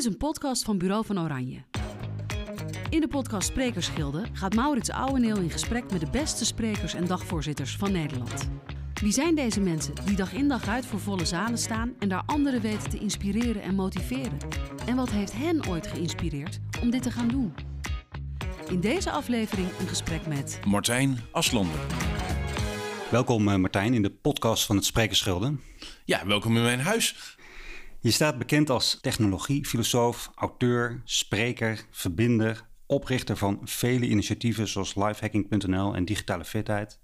is een podcast van Bureau van Oranje. In de podcast Sprekersgilde gaat Maurits Ouweneel in gesprek met de beste sprekers en dagvoorzitters van Nederland. Wie zijn deze mensen die dag in dag uit voor volle zalen staan en daar anderen weten te inspireren en motiveren? En wat heeft hen ooit geïnspireerd om dit te gaan doen? In deze aflevering een gesprek met Martijn Aslander. Welkom eh, Martijn in de podcast van het Sprekersgilde. Ja, welkom in mijn huis. Je staat bekend als technologiefilosoof, auteur, spreker, verbinder, oprichter van vele initiatieven zoals lifehacking.nl en digitale fitheid.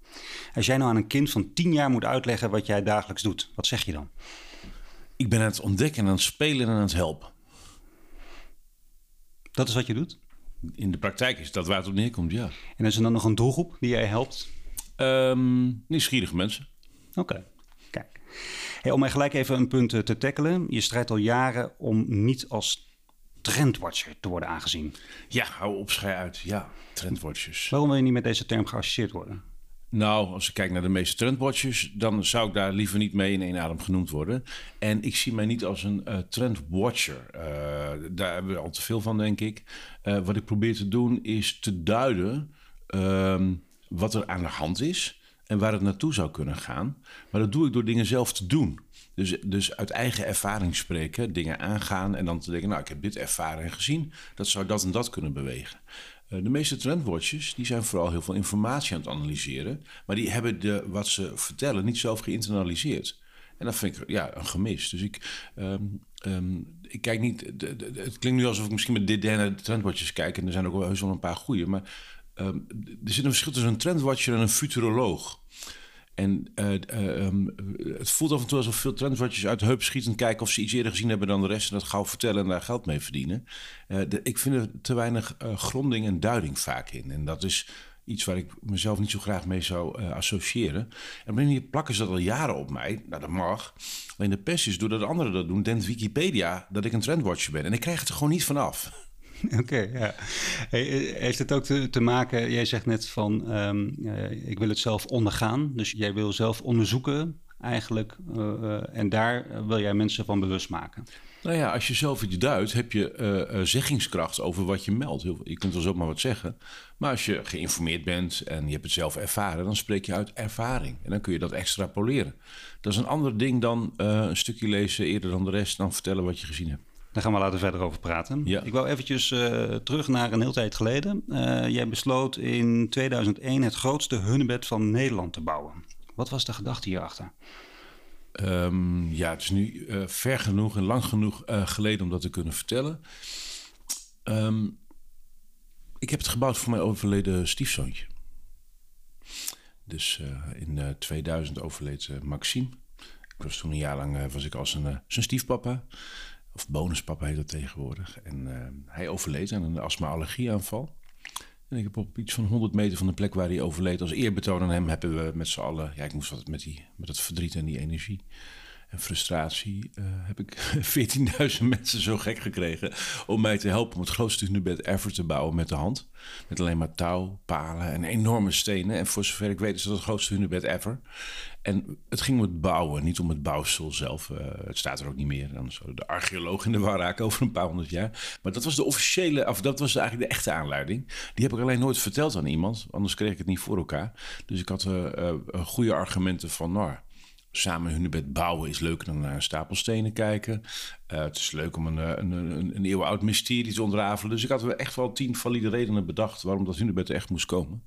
Als jij nou aan een kind van 10 jaar moet uitleggen wat jij dagelijks doet, wat zeg je dan? Ik ben aan het ontdekken, aan het spelen en aan het helpen. Dat is wat je doet? In de praktijk is dat waar het op neerkomt, ja. En is er dan nog een doelgroep die jij helpt? Um, nieuwsgierige mensen. Oké. Hey, om mij gelijk even een punt eh, te tackelen. Je strijdt al jaren om niet als trendwatcher te worden aangezien. Ja, hou op, schij uit. Ja, trendwatchers. Waarom wil je niet met deze term geassocieerd worden? Nou, als ik kijk naar de meeste trendwatchers, dan zou ik daar liever niet mee in één adem genoemd worden. En ik zie mij niet als een uh, trendwatcher. Uh, daar hebben we al te veel van, denk ik. Uh, wat ik probeer te doen is te duiden ehm, wat er aan de hand is en waar het naartoe zou kunnen gaan. Maar dat doe ik door dingen zelf te doen. Dus, dus uit eigen ervaring spreken, dingen aangaan en dan te denken, nou, ik heb dit ervaren en gezien, dat zou dat en dat kunnen bewegen. Uh, de meeste trendwatches die zijn vooral heel veel informatie aan het analyseren, maar die hebben de, wat ze vertellen niet zelf geïnternaliseerd. En dat vind ik ja, een gemis. Dus ik, um, um, ik kijk niet. Het klinkt nu alsof ik misschien met dit derde trendwatches kijk. En er zijn ook wel heus wel een paar goede. Maar um, er zit een verschil tussen een trendwatcher en een futuroloog. En uh, uh, um, het voelt af en toe alsof veel trendwatchers uit de heup schieten... kijken of ze iets eerder gezien hebben dan de rest... en dat gauw vertellen en daar geld mee verdienen. De, ik vind er te weinig gronding en duiding vaak in. En dat is iets waar ik mezelf niet zo graag mee zou associëren. En op een manier plakken ze dat al jaren op mij. Nou, dat mag. Alleen de pest is, doordat anderen dat doen... denkt Wikipedia dat ik een trendwatcher ben. En ik krijg het er gewoon niet vanaf. Oké, ja. Hey, heeft het ook te, te, maken, jij zegt net van, um, uh, ik wil het zelf ondergaan. Dus jij wil zelf onderzoeken eigenlijk uh, en daar wil jij mensen van bewust maken. Nou ja, als je zelf iets duidt, heb je zeggingskracht over wat je meldt. Je kunt wel zomaar wat zeggen. Maar als je geïnformeerd bent en je hebt het zelf ervaren, dan spreek je uit ervaring. En dan kun je dat extrapoleren. Dat is een ander ding dan een stukje lezen eerder dan de rest, dan vertellen wat je gezien hebt. Daar gaan we later verder over praten. Ja. Ik wou eventjes uh, terug naar een heel tijd geleden. Uh, jij besloot in 2001 het grootste hunebed van Nederland te bouwen. Wat was de gedachte hierachter? Um, ja, het is nu uh, ver genoeg en lang genoeg geleden om dat te kunnen vertellen. Um, ik heb het gebouwd voor mijn overleden stiefzoontje. Dus in 2000 overleed Maxime. Ik was toen een jaar lang was ik als een, zijn stiefpapa. Of bonuspapa heet dat tegenwoordig. En uh, hij overleed aan een astma-allergieaanval. En ik heb op iets van 100 meter van de plek waar hij overleed... als eerbetoon aan hem hebben we met z'n allen... Ja, ik moest wat met, die, met dat verdriet en die energie en frustratie... Uh, heb ik 14.000 mensen zo gek gekregen... om mij te helpen om het grootste hunebed ever te bouwen met de hand. Met alleen maar touw, palen en enorme stenen. En voor zover ik weet is dat het grootste hunebed ever. En het ging om het bouwen, niet om het bouwsel zelf. Uh, het staat er ook niet meer. Dan zou de archeoloog in de war raken over een paar honderd jaar. Maar dat was de officiële, of dat was eigenlijk de echte aanleiding. Die heb ik alleen nooit verteld aan iemand, anders kreeg ik het niet voor elkaar. Dus ik had uh, goede argumenten van, nou, samen hunebed bouwen is leuker dan naar een stapel stenen kijken. Uh, het is leuk om een, een, een, een eeuwenoud mysterie te ontrafelen. Dus ik had echt wel tien valide redenen bedacht waarom dat hunebed er echt moest komen.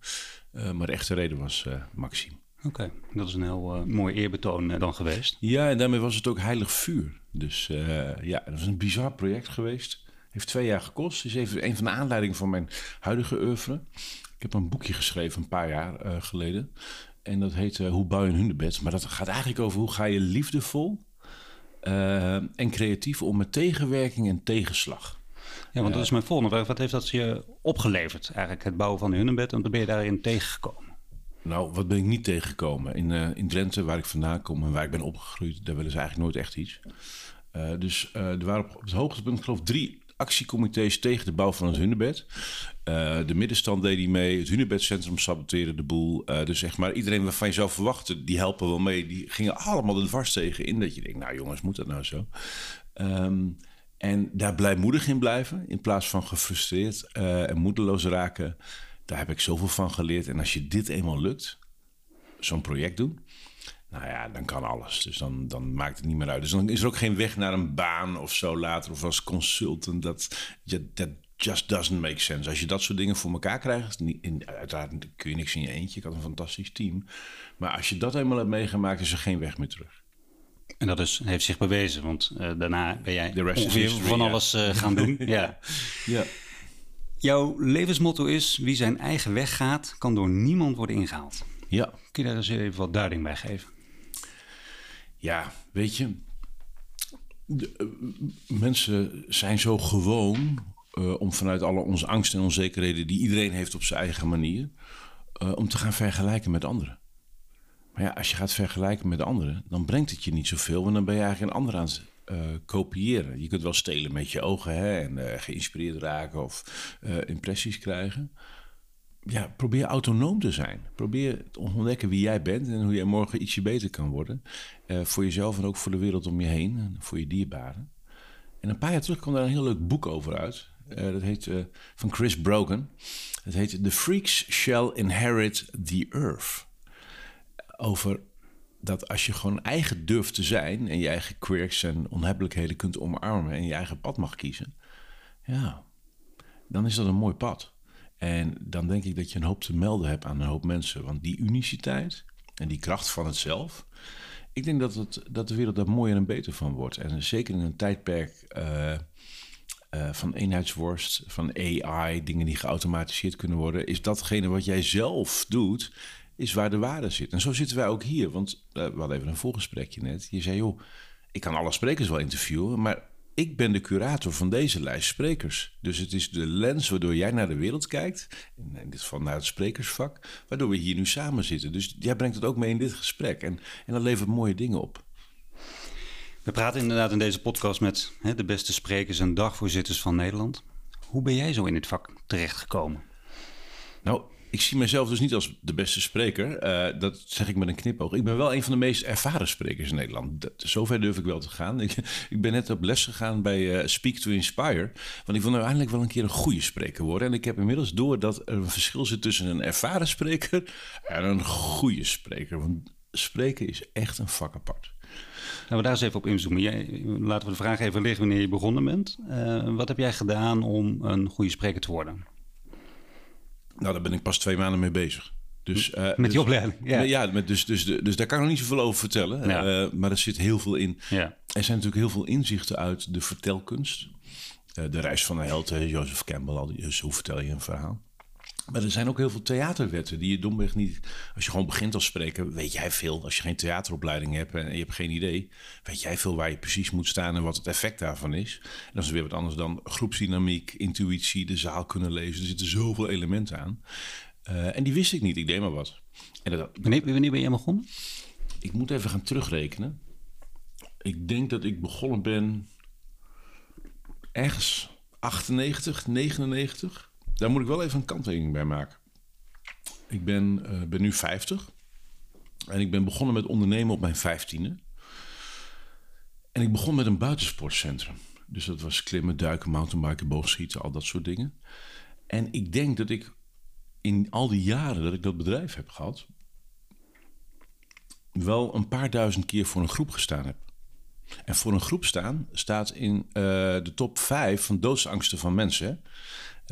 Uh, maar de echte reden was uh, Maxime. Oké, okay, dat is een heel mooi eerbetoon dan geweest. Ja, en daarmee was het ook heilig vuur. Dus ja, dat was een bizar project geweest. Heeft twee jaar gekost. Is even een van de aanleidingen van mijn huidige oeuvre. Ik heb een boekje geschreven een paar jaar geleden. En dat heet uh, Hoe bouw je een hunebed. Maar dat gaat eigenlijk over hoe ga je liefdevol uh, en creatief om met tegenwerking en tegenslag. Ja, want dat is mijn volgende vraag. Wat heeft dat je opgeleverd eigenlijk, het bouwen van een hunebed? En wat ben je daarin tegengekomen? Nou, wat ben ik niet tegengekomen? In, uh, in Drenthe, waar ik vandaan kom en waar ik ben opgegroeid... daar willen ze eigenlijk nooit echt iets. dus er waren op, op het hoogtepunt, geloof ik, drie actiecomité's tegen de bouw van het hunebed. Uh, de middenstand deed die mee. Het hunebedcentrum saboteerde de boel. Uh, dus zeg maar, iedereen waarvan je zou verwachten, die helpen wel mee. Die gingen allemaal de dwars tegen in. Dat je denkt, nou jongens, moet dat nou zo? Um, En daar blijmoedig in blijven, in plaats van gefrustreerd en moedeloos raken. Daar heb ik zoveel van geleerd. En als je dit eenmaal lukt, zo'n project doen, nou ja, dan kan alles. Dus dan, dan maakt het niet meer uit. Dus dan is er ook geen weg naar een baan of zo later of als consultant. Dat that just doesn't make sense. Als je dat soort dingen voor elkaar krijgt, in, uiteraard kun je niks in je eentje. Ik had een fantastisch team. Maar als je dat eenmaal hebt meegemaakt, is er geen weg meer terug. En dat is, heeft zich bewezen, want uh, daarna ben jij de rest ongeveer van alles uh, gaan doen. ja. ja. Jouw levensmotto is: wie zijn eigen weg gaat, kan door niemand worden ingehaald. Ja. Kun je daar eens even wat duiding bij geven? Ja, weet je, de, uh, mensen zijn zo gewoon uh, om vanuit alle onze angsten en onzekerheden die iedereen heeft op zijn eigen manier, uh, om te gaan vergelijken met anderen. Maar ja, als je gaat vergelijken met anderen, dan brengt het je niet zoveel, want dan ben je eigenlijk een ander aan het kopiëren. Je kunt wel stelen met je ogen hè, en geïnspireerd raken of impressies krijgen ja, probeer autonoom te zijn. Probeer te ontdekken wie jij bent en hoe jij morgen ietsje beter kan worden. Uh, voor jezelf en ook voor de wereld om je heen en voor je dierbaren. En een paar jaar terug kwam daar een heel leuk boek over uit. Uh, dat heet uh, van Chris Brogan. Het heet The Freaks Shall Inherit the Earth. Over dat als je gewoon eigen durft te zijn en je eigen quirks en onhebbelijkheden kunt omarmen en je eigen pad mag kiezen, ja, dan is dat een mooi pad. En dan denk ik dat je een hoop te melden hebt aan een hoop mensen. Want die uniciteit en die kracht van het zelf. Ik denk dat, het, dat de wereld daar mooier en beter van wordt. En zeker in een tijdperk uh, uh, van eenheidsworst, van AI, dingen die geautomatiseerd kunnen worden, is datgene wat jij zelf doet, is waar de waarde zit. En zo zitten wij ook hier. Want uh, we hadden even een voorgesprekje net. Je zei, joh, ik kan alle sprekers wel interviewen, maar ik ben de curator van deze lijst sprekers. Dus het is de lens waardoor jij naar de wereld kijkt, in dit geval naar het sprekersvak, waardoor we hier nu samen zitten. Dus jij brengt het ook mee in dit gesprek en, en dat levert mooie dingen op. We praten inderdaad in deze podcast met hè, de beste sprekers en dagvoorzitters van Nederland. Hoe ben jij zo in dit vak terechtgekomen? Nou, ik zie mezelf dus niet als de beste spreker. Uh, dat zeg ik met een knipoog. Ik ben wel een van de meest ervaren sprekers in Nederland. Dat, zover durf ik wel te gaan. Ik, ik ben net op les gegaan bij uh, Speak to Inspire. Want ik wil nou eindelijk wel een keer een goede spreker worden. En ik heb inmiddels door dat er een verschil zit tussen een ervaren spreker en een goede spreker. Want spreken is echt een vak apart. Laten we daar eens even op inzoomen. Jij, laten we de vraag even liggen wanneer je begonnen bent. Uh, wat heb jij gedaan om een goede spreker te worden? Nou, daar ben ik pas twee maanden mee bezig. Dus, uh, met die dus, opleiding? Ja, ja met dus, dus, dus, dus daar kan ik nog niet zoveel over vertellen. Ja. Uh, maar er zit heel veel in. Ja. Er zijn natuurlijk heel veel inzichten uit de vertelkunst. Uh, de reis van de held, Joseph Campbell, al die, dus hoe vertel je een verhaal? Maar er zijn ook heel veel theaterwetten die je domweg niet... Als je gewoon begint als spreker, weet jij veel. Als je geen theateropleiding hebt en je hebt geen idee... weet jij veel waar je precies moet staan en wat het effect daarvan is. En dat is weer wat anders dan groepsdynamiek, intuïtie, de zaal kunnen lezen. Er zitten zoveel elementen aan. Uh, en die wist ik niet, ik deed maar wat. En dat, wanneer, wanneer ben je begonnen? Ik moet even gaan terugrekenen. Ik denk dat ik begonnen ben ergens 98, 99... Daar moet ik wel even een kanttekening bij maken. Ik ben, uh, ben nu 50 en ik ben begonnen met ondernemen op mijn vijftiende. En ik begon met een buitensportcentrum. Dus dat was klimmen, duiken, mountainbiken, boogschieten, al dat soort dingen. En ik denk dat ik in al die jaren dat ik dat bedrijf heb gehad, wel een paar duizend keer voor een groep gestaan heb. En voor een groep staan staat in uh, de top 5 van doodsangsten van mensen.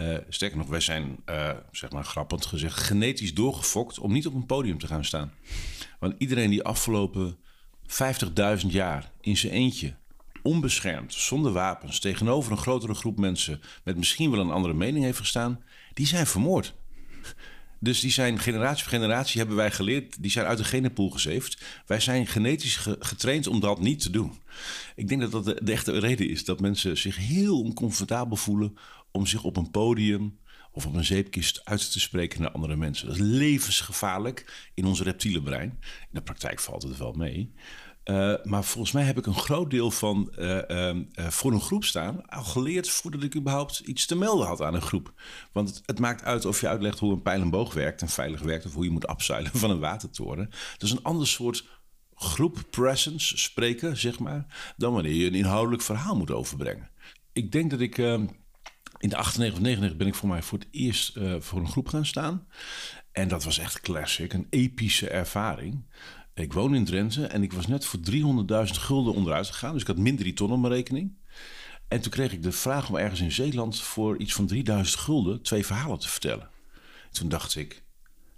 Uh, sterker nog, wij zijn, uh, zeg maar grappend gezegd, genetisch doorgefokt om niet op een podium te gaan staan. Want iedereen die afgelopen 50.000 jaar in zijn eentje, onbeschermd, zonder wapens, tegenover een grotere groep mensen met misschien wel een andere mening heeft gestaan, die zijn vermoord. Dus die zijn generatie voor generatie, hebben wij geleerd, die zijn uit de genenpool gezeefd. Wij zijn genetisch getraind om dat niet te doen. Ik denk dat dat de echte reden is dat mensen zich heel oncomfortabel voelen om zich op een podium of op een zeepkist uit te spreken naar andere mensen. Dat is levensgevaarlijk in ons reptiele brein. In de praktijk valt het wel mee. Uh, maar volgens mij heb ik een groot deel van uh, uh, voor een groep staan al geleerd voordat ik überhaupt iets te melden had aan een groep. Want het, het, maakt uit of je uitlegt hoe een pijl en boog werkt en veilig werkt, of hoe je moet afzuilen van een watertoren. Dat is een ander soort groep presence, spreken, zeg maar, dan wanneer je een inhoudelijk verhaal moet overbrengen. ik denk dat ik ehm, in de 98 of 99 ben ik voor mij voor het eerst eh, voor een groep gaan staan. En dat was echt classic, een epische ervaring. Ik woon in Drenthe en ik was net voor 300.000 gulden onderuit gegaan. Dus ik had min 3 ton op mijn rekening. En toen kreeg ik de vraag om ergens in Zeeland voor iets van 3000 gulden twee verhalen te vertellen. Toen dacht ik,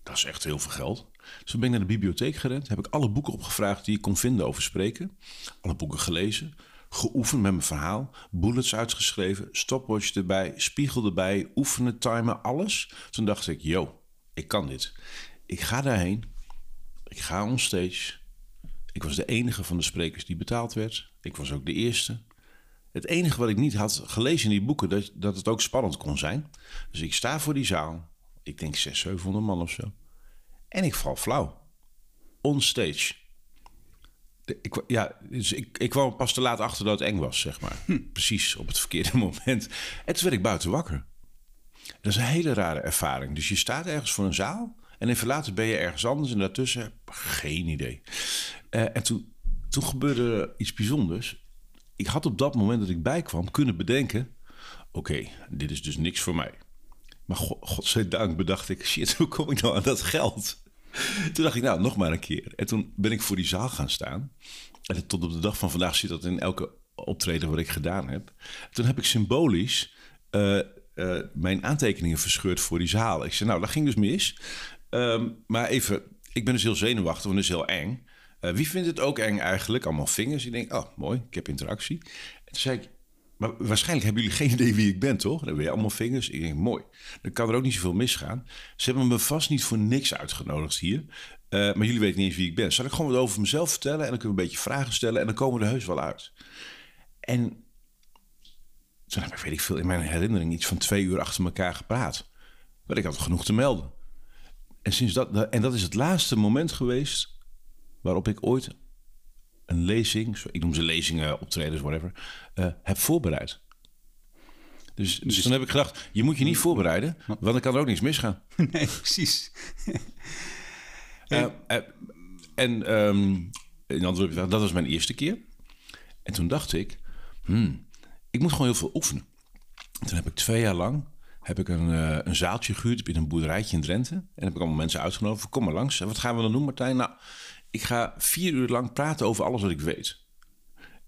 dat is echt heel veel geld. Dus toen ben ik naar de bibliotheek gerend. Heb ik alle boeken opgevraagd die ik kon vinden over spreken. Alle boeken gelezen. Geoefend met mijn verhaal. Bullets uitgeschreven. Stopwatch erbij. Spiegel erbij. Oefenen, timen, alles. Toen dacht ik, yo, ik kan dit. Ik ga daarheen. Ik ga onstage. Ik was de enige van de sprekers die betaald werd. Ik was ook de eerste. Het enige wat ik niet had gelezen in die boeken, dat, dat het ook spannend kon zijn. Dus ik sta voor die zaal. Ik denk 600, 700 man of zo. En ik val flauw. On stage. Ik, ja, dus ik, ik kwam pas te laat achter dat het eng was, zeg maar. Hm. Precies op het verkeerde moment. En toen werd ik buiten wakker. Dat is een hele rare ervaring. Dus je staat ergens voor een zaal. En even later ben je ergens anders. En daartussen, geen idee. Uh, en toen, toen gebeurde iets bijzonders. Ik had op dat moment dat ik bijkwam kunnen bedenken... Oké, dit is dus niks voor mij. Maar god, godzijdank bedacht ik, shit, hoe kom ik nou aan dat geld? Toen dacht ik, nou, nog maar een keer. En toen ben ik voor die zaal gaan staan. En tot op de dag van vandaag zit dat in elke optreden wat ik gedaan heb. Toen heb ik symbolisch uh, uh, mijn aantekeningen verscheurd voor die zaal. Ik zei, nou, dat ging dus mis. Um, maar even, ik ben dus heel zenuwachtig, want het is heel eng. Uh, wie vindt het ook eng eigenlijk? Allemaal vingers. Ik denk, oh, mooi, ik heb interactie. En toen zei ik, maar waarschijnlijk hebben jullie geen idee wie ik ben, toch? Dan ben je allemaal vingers. Ik denk, mooi. Dan kan er ook niet zoveel misgaan. Ze hebben me vast niet voor niks uitgenodigd hier. Uh, maar jullie weten niet eens wie ik ben. Zal ik gewoon wat over mezelf vertellen? En dan kunnen we een beetje vragen stellen. En dan komen we er heus wel uit. En toen heb ik, weet ik veel, in mijn herinnering iets van twee uur achter elkaar gepraat. Maar ik had genoeg te melden. En, sinds dat, en dat is het laatste moment geweest waarop ik ooit een lezing, ik noem ze lezingen, optredens, whatever, uh, heb voorbereid. Dus, dus, dus, dan heb ik gedacht, je moet je niet voorbereiden, want dan kan er ook niks misgaan. Nee, precies. uh, uh, en um, in andere dat was mijn eerste keer. En toen dacht ik, hmm, ik moet gewoon heel veel oefenen. toen heb ik twee jaar lang heb ik een, een zaaltje gehuurd in een boerderijtje in Drenthe. En heb ik allemaal mensen uitgenodigd. Kom maar langs. En wat gaan we dan doen, Martijn? Nou, ik ga vier uur lang praten over alles wat ik weet.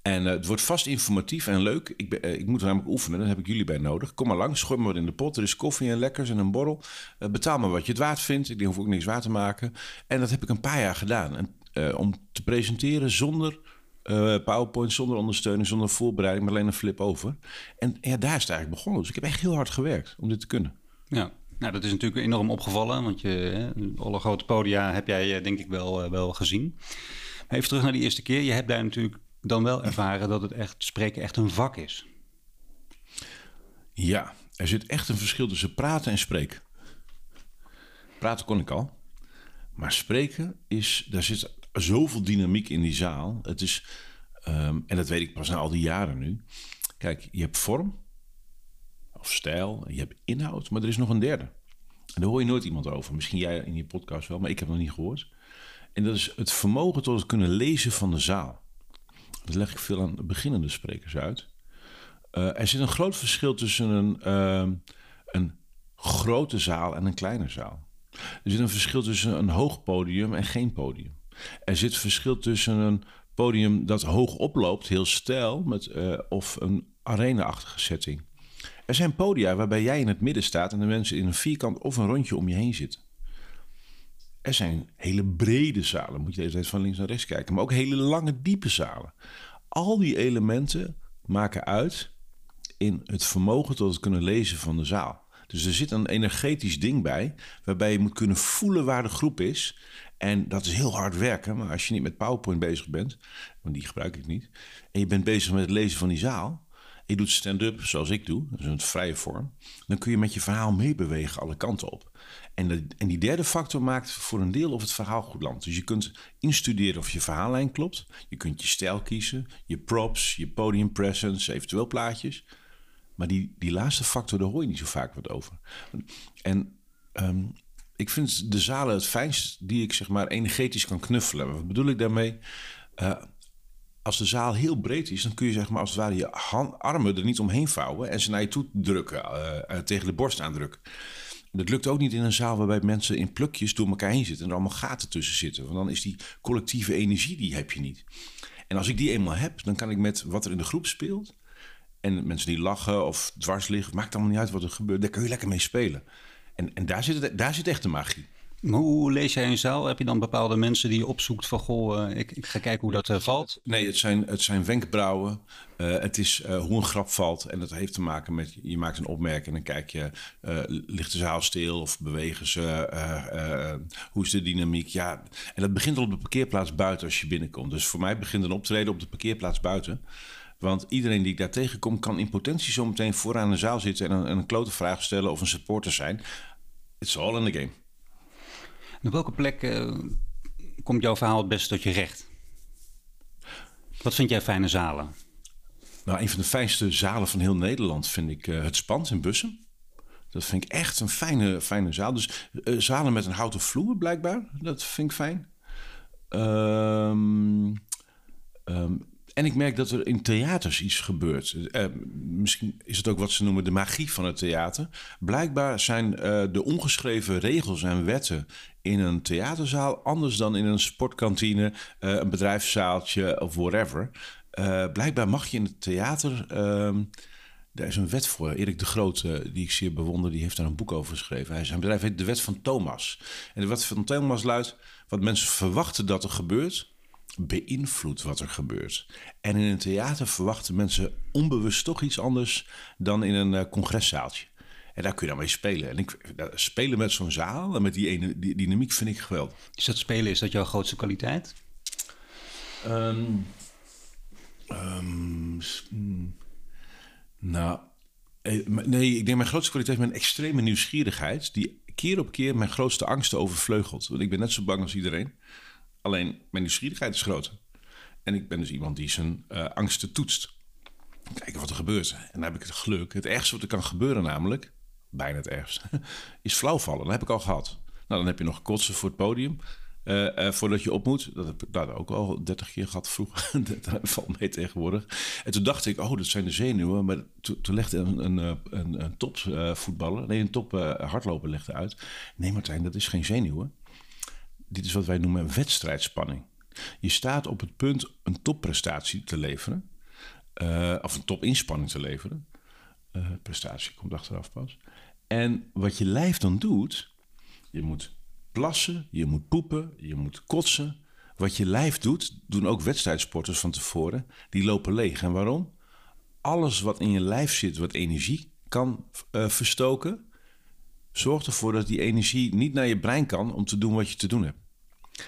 En uh, het wordt vast informatief en leuk. Ik, uh, ik moet namelijk oefenen, daar heb ik jullie bij nodig. Kom maar langs, gooi me wat in de pot. Er is koffie en lekkers en een borrel. Uh, betaal me wat je het waard vindt. Ik hoef ook niks waard te maken. En dat heb ik een paar jaar gedaan. En, om te presenteren zonder PowerPoint, zonder ondersteuning, zonder voorbereiding, maar alleen een flip over. En ja, daar is het eigenlijk begonnen. Dus ik heb echt heel hard gewerkt om dit te kunnen. Ja, nou, dat is natuurlijk enorm opgevallen, want je, alle grote podia heb jij eh, denk ik wel, eh, wel gezien. Maar even terug naar die eerste keer. Je hebt daar natuurlijk dan wel ervaren dat het echt spreken echt een vak is. Ja, er zit echt een verschil tussen praten en spreken. Praten kon ik al. Maar spreken is, daar zit zoveel dynamiek in die zaal. Het is, ehm, en dat weet ik pas na al die jaren nu. Kijk, je hebt vorm, of stijl, je hebt inhoud, maar er is nog een derde. En daar hoor je nooit iemand over. Misschien jij in je podcast wel, maar ik heb nog niet gehoord. En dat is het vermogen tot het kunnen lezen van de zaal. Dat leg ik veel aan beginnende sprekers uit. Uh, er zit een groot verschil tussen een, uh, een grote zaal en een kleine zaal. Er zit een verschil tussen een hoog podium en geen podium. Er zit verschil tussen een podium dat hoog oploopt, heel stijl, met, uh, of een arena-achtige setting. Er zijn podia waarbij jij in het midden staat en de mensen in een vierkant of een rondje om je heen zitten. Er zijn hele brede zalen, moet je even van links naar rechts kijken, maar ook hele lange, diepe zalen. Al die elementen maken uit in het vermogen tot het kunnen lezen van de zaal. Dus er zit een energetisch ding bij, waarbij je moet kunnen voelen waar de groep is. En dat is heel hard werken, maar als je niet met PowerPoint bezig bent, want die gebruik ik niet, en je bent bezig met het lezen van die zaal, je doet stand-up zoals ik doe, dus een vrije vorm, dan kun je met je verhaal meebewegen alle kanten op. En, en die derde factor maakt voor een deel of het verhaal goed landt. Dus je kunt instuderen of je verhaallijn klopt. Je kunt je stijl kiezen, je props, je podium presence, eventueel plaatjes. Maar die, die laatste factor, daar hoor je niet zo vaak wat over. En um, ik vind de zalen het fijnst die ik zeg maar energetisch kan knuffelen. Wat bedoel ik daarmee? Uh, als de zaal heel breed is, dan kun je zeg maar als het ware je hand, armen er niet omheen vouwen en ze naar je toe drukken, uh, tegen de borst aandrukken. Dat lukt ook niet in een zaal waarbij mensen in plukjes door elkaar heen zitten en er allemaal gaten tussen zitten. Want dan is die collectieve energie, die heb je niet. En als ik die eenmaal heb, dan kan ik met wat er in de groep speelt. En mensen die lachen of dwars liggen, maakt allemaal niet uit wat er gebeurt. Daar kun je lekker mee spelen. En, en daar, zit daar zit echt de magie. Hoe lees jij een zaal? Heb je dan bepaalde mensen die je opzoekt van... goh, uh, ik, ik, ga kijken hoe dat uh, valt? Nee, het zijn, het zijn wenkbrauwen. Uh, het is hoe een grap valt. En dat heeft te maken met... je maakt een opmerking en dan kijk je... ligt de zaal stil of bewegen ze? hoe is de dynamiek? Ja, en dat begint al op de parkeerplaats buiten als je binnenkomt. Dus voor mij begint een optreden op de parkeerplaats buiten... Want iedereen die ik daar tegenkom, kan in potentie zo meteen vooraan de zaal zitten en een, een klote vraag stellen of een supporter zijn. It's all in the game. Op welke plek uh, komt jouw verhaal het best tot je recht? Wat vind jij fijne zalen? Nou, een van de fijnste zalen van heel Nederland vind ik uh, het Spand in Bussen. Dat vind ik echt een fijne, fijne zaal. Dus uh, zalen met een houten vloer blijkbaar, dat vind ik fijn. Um, um, en ik merk dat er in theaters iets gebeurt. Uh, misschien is het ook wat ze noemen de magie van het theater. Blijkbaar zijn uh, de ongeschreven regels en wetten in een theaterzaal anders dan in een sportkantine, uh, een bedrijfszaaltje of whatever. blijkbaar mag je in het theater. Ehm, daar is een wet voor. Erik de Groot, die ik zeer bewonder, die heeft daar een boek over geschreven. Hij, zijn bedrijf heet De Wet van Thomas. En de Wet van Thomas luidt: wat mensen verwachten dat er gebeurt beïnvloedt wat er gebeurt. En in een theater verwachten mensen onbewust toch iets anders dan in een uh, congreszaaltje. En daar kun je dan mee spelen. En ik, spelen met zo'n zaal en met die, ene, die, dynamiek vind ik geweldig. Is dat spelen, is dat jouw grootste kwaliteit? Um, um, nou, eh, nee, ik denk mijn grootste kwaliteit is mijn extreme nieuwsgierigheid... die keer op keer mijn grootste angsten overvleugelt. Want ik ben net zo bang als iedereen. Alleen mijn nieuwsgierigheid is groter. En ik ben dus iemand die zijn uh, angsten toetst. Kijken wat er gebeurt. En dan heb ik het geluk. Het ergste wat er kan gebeuren namelijk, bijna het ergste, is flauwvallen. Dat heb ik al gehad. Nou, dan heb je nog kotsen voor het podium. Uh, uh, voordat je op moet. Dat heb ik daar ook al 30 keer gehad vroeger. dat valt mee tegenwoordig. En toen dacht ik, oh, dat zijn de zenuwen. Maar toen, legde een, een, een, een topvoetballer, nee, een top hardloper legde uit. Nee, Martijn, dat is geen zenuwen dit is wat wij noemen wedstrijdspanning. Je staat op het punt een topprestatie te leveren, uh, of een topinspanning te leveren. Uh, prestatie komt achteraf pas. En wat je lijf dan doet, je moet plassen, je moet poepen, je moet kotsen. Wat je lijf doet, doen ook wedstrijdsporters van tevoren, die lopen leeg. En waarom? Alles wat in je lijf zit, wat energie kan uh, verstoken, zorgt ervoor dat die energie niet naar je brein kan om te doen wat je te doen hebt.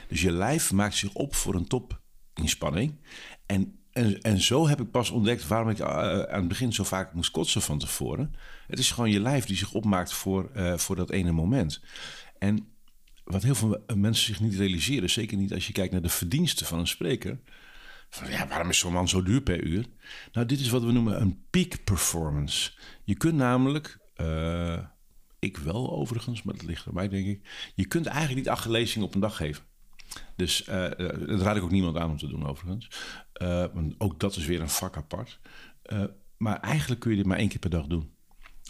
Dus je lijf maakt zich op voor een topinspanning. En, en, en zo heb ik pas ontdekt waarom ik uh, aan het begin zo vaak moest kotsen van tevoren. Het is gewoon je lijf die zich opmaakt voor, uh, voor dat ene moment. En wat heel veel mensen zich niet realiseren, zeker niet als je kijkt naar de verdiensten van een spreker. Van, ja, waarom is zo'n man zo duur per uur? Nou, dit is wat we noemen een peak performance. Je kunt namelijk. Uh, ik wel overigens, maar dat ligt er mij, denk ik. Je kunt eigenlijk niet acht lezingen op een dag geven. Dus uh, dat raad ik ook niemand aan om te doen, overigens. Uh, want ook dat is weer een vak apart. Maar eigenlijk kun je dit maar één keer per dag doen.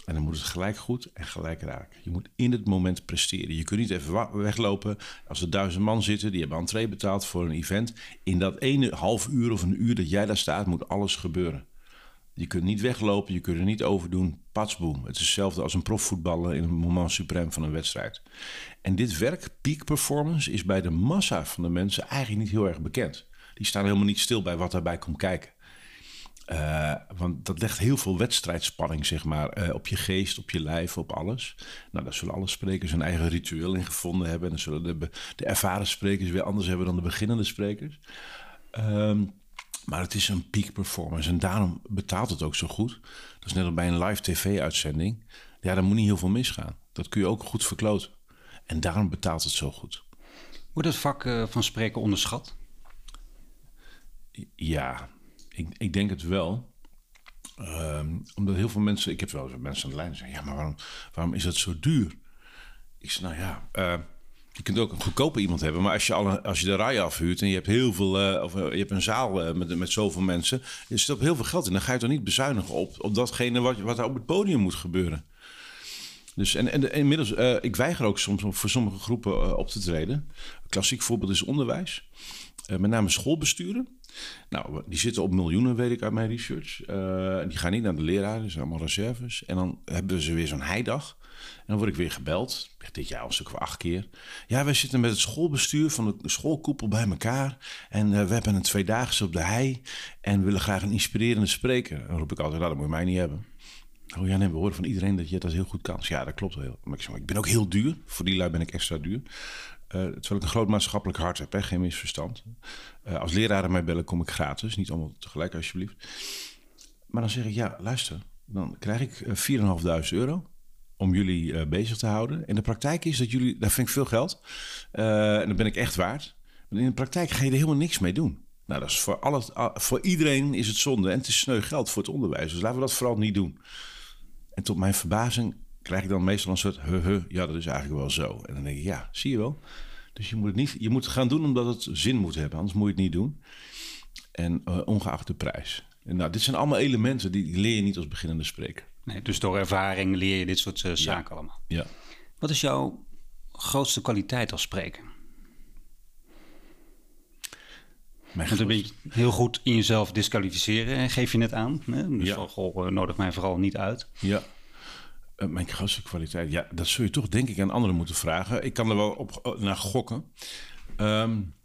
En dan moet het gelijk goed en gelijk raken. Je moet in het moment presteren. Je kunt niet even weglopen. Als er duizend man zitten, die hebben entree betaald voor een event. In dat ene half uur of een uur dat jij daar staat, moet alles gebeuren. Je kunt niet weglopen, je kunt er niet over doen. Patsboom. Het is hetzelfde als een profvoetballer in een moment suprem van een wedstrijd. En dit werk, peak performance, is bij de massa van de mensen eigenlijk niet heel erg bekend. Die staan helemaal niet stil bij wat daarbij komt kijken. Uh, want dat legt heel veel wedstrijdspanning, zeg maar, uh, op je geest, op je lijf, op alles. Nou, daar zullen alle sprekers een eigen ritueel in gevonden hebben. En dan zullen de, ervaren sprekers weer anders hebben dan de beginnende sprekers. Um, maar het is een peak performance en daarom betaalt het ook zo goed. Dat is net als bij een live tv-uitzending. Ja, daar moet niet heel veel misgaan. Dat kun je ook goed verkloten. En daarom betaalt het zo goed. Wordt het vak uh, van spreken onderschat? Ja, ik, ik denk het wel. Um, omdat heel veel mensen, ik heb wel eens mensen aan de lijn zeggen: ja, maar waarom, waarom is het zo duur? Ik zeg: nou ja, uh, Je kunt ook een goedkope iemand hebben, maar als je, al als je de rij afhuurt en je hebt heel veel, eh, of eh, je hebt een zaal eh, met, met zoveel mensen, je zit op heel veel geld in. Dan ga je toch niet bezuinigen op, op datgene wat, wat er op het podium moet gebeuren. Dus en, en, inmiddels, ik weiger ook soms om voor sommige groepen op te treden. Klassiek voorbeeld is onderwijs. met name schoolbesturen. Nou, die zitten op miljoenen, weet ik uit mijn research. die gaan niet naar de leraren, dat zijn allemaal reserves. En dan hebben ze weer zo'n heidag. En dan word ik weer gebeld, dit jaar al een stuk of acht keer. Ja, wij zitten met het schoolbestuur van de schoolkoepel bij elkaar. En uh, we hebben een tweedaagse op de hei. En willen graag een inspirerende spreker. Dan roep ik altijd, nou, dat moet je mij niet hebben. Oh ja, nee, we horen van iedereen dat je dat heel goed kan. Dus ja, dat klopt wel. Maar ik, zeg, ik ben ook heel duur. Voor die lui ben ik extra duur. Uh, terwijl ik een groot maatschappelijk hart heb, geen misverstand. Uh, als leraren mij bellen, kom ik gratis. Niet allemaal tegelijk, alsjeblieft. Maar dan zeg ik, ja, luister. Dan krijg ik 4.500 euro om jullie bezig te houden. En de praktijk is dat jullie, daar vind ik veel geld. En dat ben ik echt waard. Maar in de praktijk ga je er helemaal niks mee doen. Nou, dat is voor, voor iedereen is het zonde. En het is sneu geld voor het onderwijs. Dus laten we dat vooral niet doen. En tot mijn verbazing krijg ik dan meestal een soort... Huh, huh, ja, dat is eigenlijk wel zo. En dan denk ik, ja, zie je wel. Dus je moet het, niet, je moet het gaan doen omdat het zin moet hebben. Anders moet je het niet doen. En uh, ongeacht de prijs. En nou, dit zijn allemaal elementen die, die leer je niet als beginnende spreker. Nee, dus door ervaring leer je dit soort uh, zaken ja. allemaal. Ja. Wat is jouw grootste kwaliteit als spreker? Mijn Want je heel goed in jezelf disqualificeren, geef je net aan. Hè? Dus Ja. goh, nodig mij vooral niet uit. Ja. Uh, mijn kwaliteit, ja, dat zul je toch denk ik aan anderen moeten vragen. Ik kan er wel op naar gokken. Um,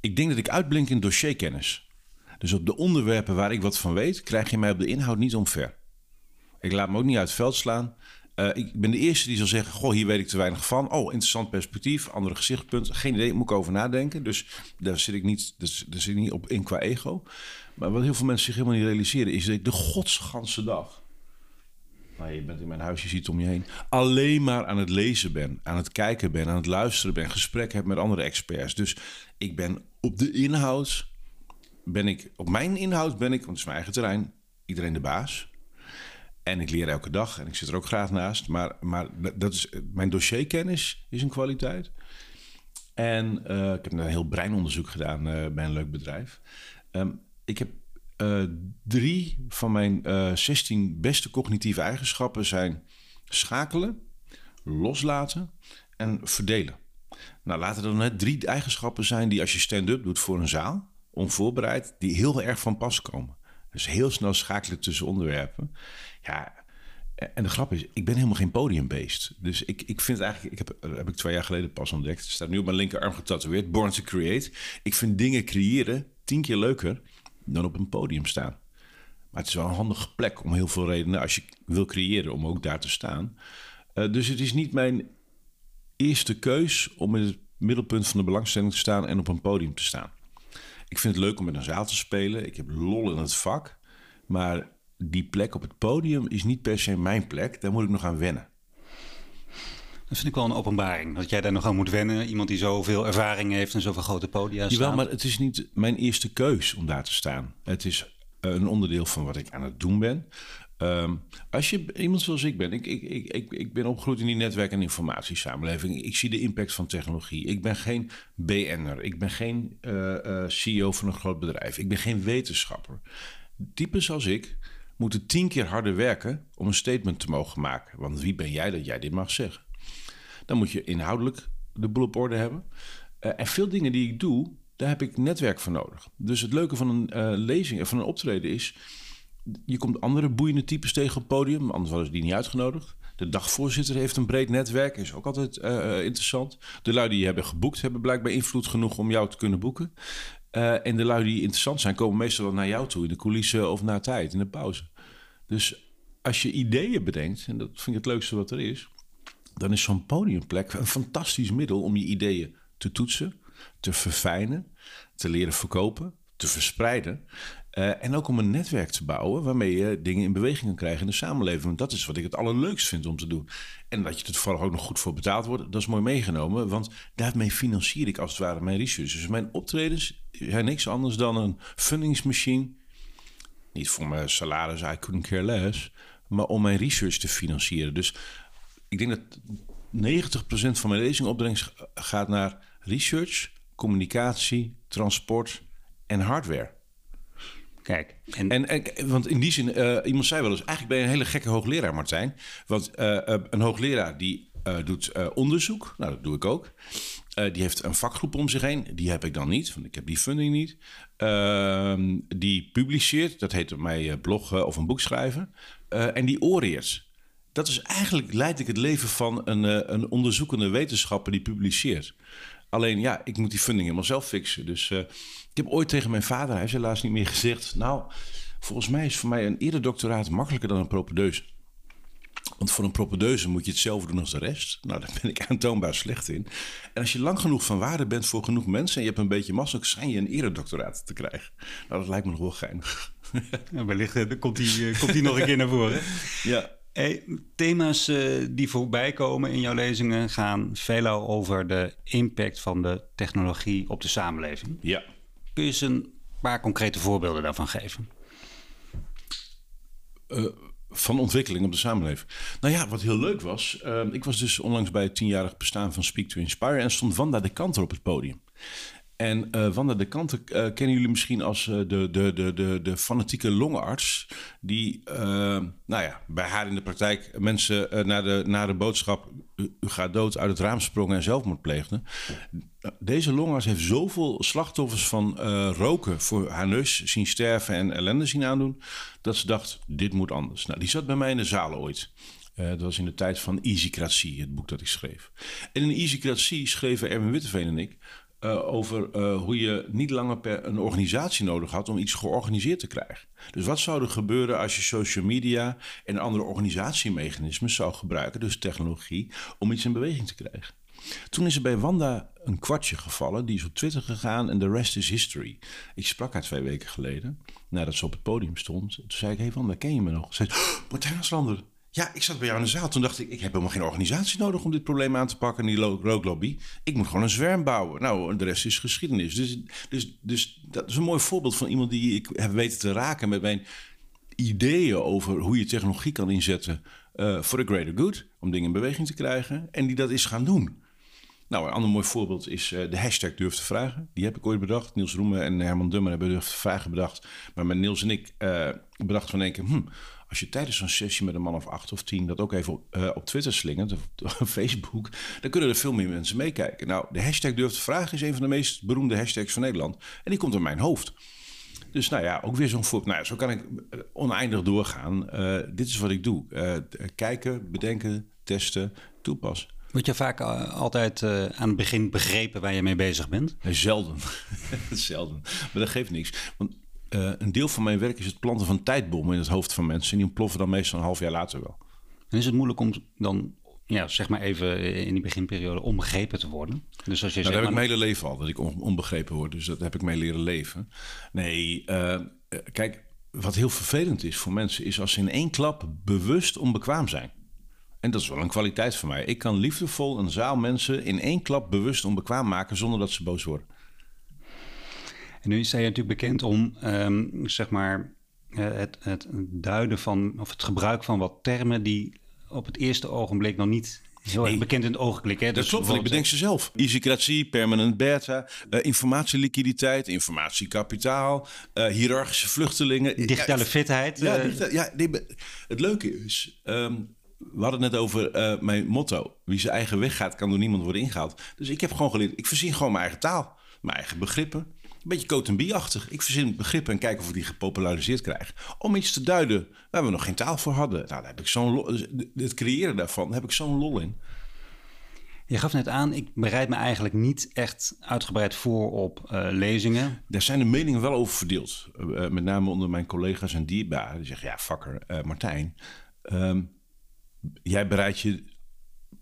ik denk dat ik uitblink in dossierkennis. Dus op de onderwerpen waar ik wat van weet, krijg je mij op de inhoud niet omver. Ik laat me ook niet uit het veld slaan. Uh, ik ben de eerste die zal zeggen: Goh, hier weet ik te weinig van. Oh, interessant perspectief, andere gezichtspunten. Geen idee, moet ik over nadenken. Dus daar zit ik niet, daar zit ik niet op in qua ego. Maar wat heel veel mensen zich helemaal niet realiseren, is dat ik de godsganse dag. Nou, je bent in mijn huis, je ziet om je heen. Alleen maar aan het lezen ben, aan het kijken ben, aan het luisteren ben, gesprek heb met andere experts. Dus ik ben op de inhoud ben ik, op mijn inhoud ben ik, want het is mijn eigen terrein, iedereen de baas. En ik leer elke dag en ik zit er ook graag naast. Maar, maar dat is, mijn dossierkennis is een kwaliteit. En uh, ik heb een heel breinonderzoek gedaan uh, bij een leuk bedrijf. Um, ik heb uh, drie van mijn 16 beste cognitieve eigenschappen zijn schakelen, loslaten en verdelen. Nou, laten er net drie eigenschappen zijn die als je stand-up doet voor een zaal, onvoorbereid, die heel erg van pas komen. Dus heel snel schakelen tussen onderwerpen. Ja, en de grap is, ik ben helemaal geen podiumbeest. Dus ik, ik vind eigenlijk, ik heb, heb ik twee jaar geleden pas ontdekt. Het staat nu op mijn linkerarm getatoeëerd, Born to Create. Ik vind dingen creëren tien keer leuker dan op een podium staan. Maar het is wel een handige plek om heel veel redenen, als je wil creëren, om ook daar te staan. Uh, dus het is niet mijn eerste keus om in het middelpunt van de belangstelling te staan en op een podium te staan. Ik vind het leuk om met een zaal te spelen. Ik heb lol in het vak. Maar die plek op het podium is niet per se mijn plek. Daar moet ik nog aan wennen. Dat vind ik wel een openbaring. Dat jij daar nog aan moet wennen. Iemand die zoveel ervaring heeft en zoveel grote podia Jawel, maar het is niet mijn eerste keus om daar te staan. Het is een onderdeel van wat ik aan het doen ben. Um, als je iemand zoals ik ben, ik, ik, ik, ik, ben opgegroeid in die netwerk- en informatiesamenleving. Ik zie de impact van technologie. Ik ben geen BN'er. Ik ben geen uh, uh, CEO van een groot bedrijf. Ik ben geen wetenschapper. Types als ik moeten tien keer harder werken om een statement te mogen maken. Want wie ben jij dat jij dit mag zeggen? Dan moet je inhoudelijk de boel op orde hebben. Uh, en veel dingen die ik doe, daar heb ik netwerk voor nodig. Dus het leuke van een lezing, van een optreden is je komt andere boeiende types tegen op het podium, anders hadden ze die niet uitgenodigd. De dagvoorzitter heeft een breed netwerk, is ook altijd interessant. De lui die je hebben geboekt, hebben blijkbaar invloed genoeg om jou te kunnen boeken. En de lui die interessant zijn, komen meestal naar jou toe in de coulissen of na tijd, in de pauze. Dus als je ideeën bedenkt, en dat vind ik het leukste wat er is, dan is zo'n podiumplek een fantastisch middel om je ideeën te toetsen, te verfijnen, te leren verkopen, te verspreiden. Uh, en ook om een netwerk te bouwen waarmee je dingen in beweging kan krijgen in de samenleving. Want dat is wat ik het allerleukst vind om te doen. En dat je er toevallig ook nog goed voor betaald wordt, dat is mooi meegenomen. Want daarmee financier ik als het ware mijn research. Dus mijn optredens zijn niks anders dan een fundingsmachine. Niet voor mijn salaris, I couldn't care less. Maar om mijn research te financieren. Dus ik denk dat van mijn lezingopbrengst gaat naar research, communicatie, transport en hardware. Kijk, en, en, want in die zin, uh, iemand zei wel eens: eigenlijk ben je een hele gekke hoogleraar, Martijn. Want uh, een hoogleraar die uh, doet onderzoek, nou dat doe ik ook. die heeft een vakgroep om zich heen, die heb ik dan niet, want ik heb die funding niet. Ehm, die publiceert, dat heet op mij bloggen of een boek schrijven. en die oreert. Dat is eigenlijk, leid ik het leven van een, een onderzoekende wetenschapper die publiceert. Alleen ja, ik moet die funding helemaal zelf fixen. Dus uh, ik heb ooit tegen mijn vader, hij heeft helaas niet meer gezegd... nou, volgens mij is voor mij een eredoctoraat makkelijker dan een propedeuse. Want voor een propedeuse moet je het zelf doen als de rest. Nou, daar ben ik aantoonbaar slecht in. En als je lang genoeg van waarde bent voor genoeg mensen... en je hebt een beetje massa, zijn je een eredoctoraat te krijgen. Nou, dat lijkt me nog wel geinig. Ja, wellicht uh, komt die, komt die nog een keer naar voren. Ja. Thema's uh, die voorbij komen in jouw lezingen gaan veelal over de impact van de technologie op de samenleving. Ja. Kun je eens een paar concrete voorbeelden daarvan geven? Uh, van ontwikkeling op de samenleving. Nou ja, wat heel leuk was. Uh, ik was dus onlangs bij het tienjarig bestaan van Speak to Inspire en stond Wanda de Kanter op het podium. En uh, Wanda de Kanten uh, kennen jullie misschien als uh, de, de, de, de, de fanatieke longarts. Die, nou ja, bij haar in de praktijk mensen naar, de, naar de boodschap... U, gaat dood uit het raam sprongen en zelfmoord pleegde. Deze longarts heeft zoveel slachtoffers van roken voor haar neus zien sterven en ellende zien aandoen... dat ze dacht, dit moet anders. Nou, die zat bij mij in de zaal ooit. Uh, dat was in de tijd van Easycratie, het boek dat ik schreef. En in Easycratie schreven Erwin Witteveen en ik uh, over uh, hoe je niet langer per een organisatie nodig had om iets georganiseerd te krijgen. Dus wat zou er gebeuren als je social media en andere organisatiemechanismen zou gebruiken, dus technologie, om iets in beweging te krijgen? Toen is er bij Wanda een kwartje gevallen, die is op Twitter gegaan en de rest is history. Ik sprak haar twee weken geleden, nadat ze op het podium stond. Toen zei ik, hey Wanda, ken je me nog? Ze zei, Martijn Aslander, ja, ik zat bij jou in de zaal. Toen dacht ik, ik heb helemaal geen organisatie nodig om dit probleem aan te pakken, die rooklobby. Ik moet gewoon een zwerm bouwen. Nou, de rest is geschiedenis. Dus, dus, dus dat is een mooi voorbeeld van iemand die ik heb weten te raken met mijn ideeën over hoe je technologie kan inzetten uh, voor the greater good, om dingen in beweging te krijgen, en die dat is gaan doen. Nou, een ander mooi voorbeeld is uh, de hashtag durf te vragen. Die heb ik ooit bedacht. Niels Roemen en Herman Dummer hebben durf te vragen bedacht. Maar met Niels en ik uh, bedacht van één keer... Als je tijdens zo'n sessie met een man of acht of tien dat ook even op, uh, op Twitter slingert, of op Facebook, dan kunnen er veel meer mensen meekijken. Nou, de hashtag durf te vragen is een van de meest beroemde hashtags van Nederland. En die komt in mijn hoofd. Dus nou ja, ook weer zo'n voorbeeld. Nou, zo kan ik oneindig doorgaan. Uh, dit is wat ik doe. Uh, kijken, bedenken, testen, toepassen. Word je vaak altijd uh, aan het begin begrepen waar je mee bezig bent? Zelden. zelden. Maar dat geeft niks. Want uh, een deel van mijn werk is het planten van tijdbommen in het hoofd van mensen. En die ontploffen dan meestal een half jaar later wel. En is het moeilijk om dan, ja, zeg maar even in die beginperiode, onbegrepen te worden? Dus als je nou, dat heb ik mijn hele leven al, dat ik onbegrepen word. Dus dat heb ik mee leren leven. Nee, uh, kijk, wat heel vervelend is voor mensen... is als ze in één klap bewust onbekwaam zijn. En dat is wel een kwaliteit voor mij. Ik kan liefdevol een zaal mensen in één klap bewust onbekwaam maken... zonder dat ze boos worden. En nu is hij natuurlijk bekend om, um, zeg maar, eh, het, het duiden van, of het gebruik van wat termen die op het eerste ogenblik nog niet heel erg bekend in het oog klikken. Dat dus klopt, want ik bedenk ze zelf. Easycratie, permanent beta, uh, informatieliquiditeit, informatiekapitaal, uh, hiërarchische vluchtelingen. Digitale ja, fitheid. Ja, ja nee, het leuke is, um, we hadden het net over uh, mijn motto. Wie zijn eigen weg gaat, kan door niemand worden ingehaald. Dus ik heb gewoon geleerd, ik voorzien gewoon mijn eigen taal. Mijn eigen begrippen. Een beetje coat Ik verzin begrippen en kijk of ik die gepopulariseerd krijg. Om iets te duiden waar we nog geen taal voor hadden. Nou, daar heb ik zo'n dus het creëren daarvan, daar heb ik zo'n lol in. Je gaf net aan, ik bereid me eigenlijk niet echt uitgebreid voor op uh, lezingen. Daar zijn de meningen wel over verdeeld. Uh, met name onder mijn collega's en dierbaren. Die zeggen, ja, fakker, uh, Martijn. Um, jij bereidt je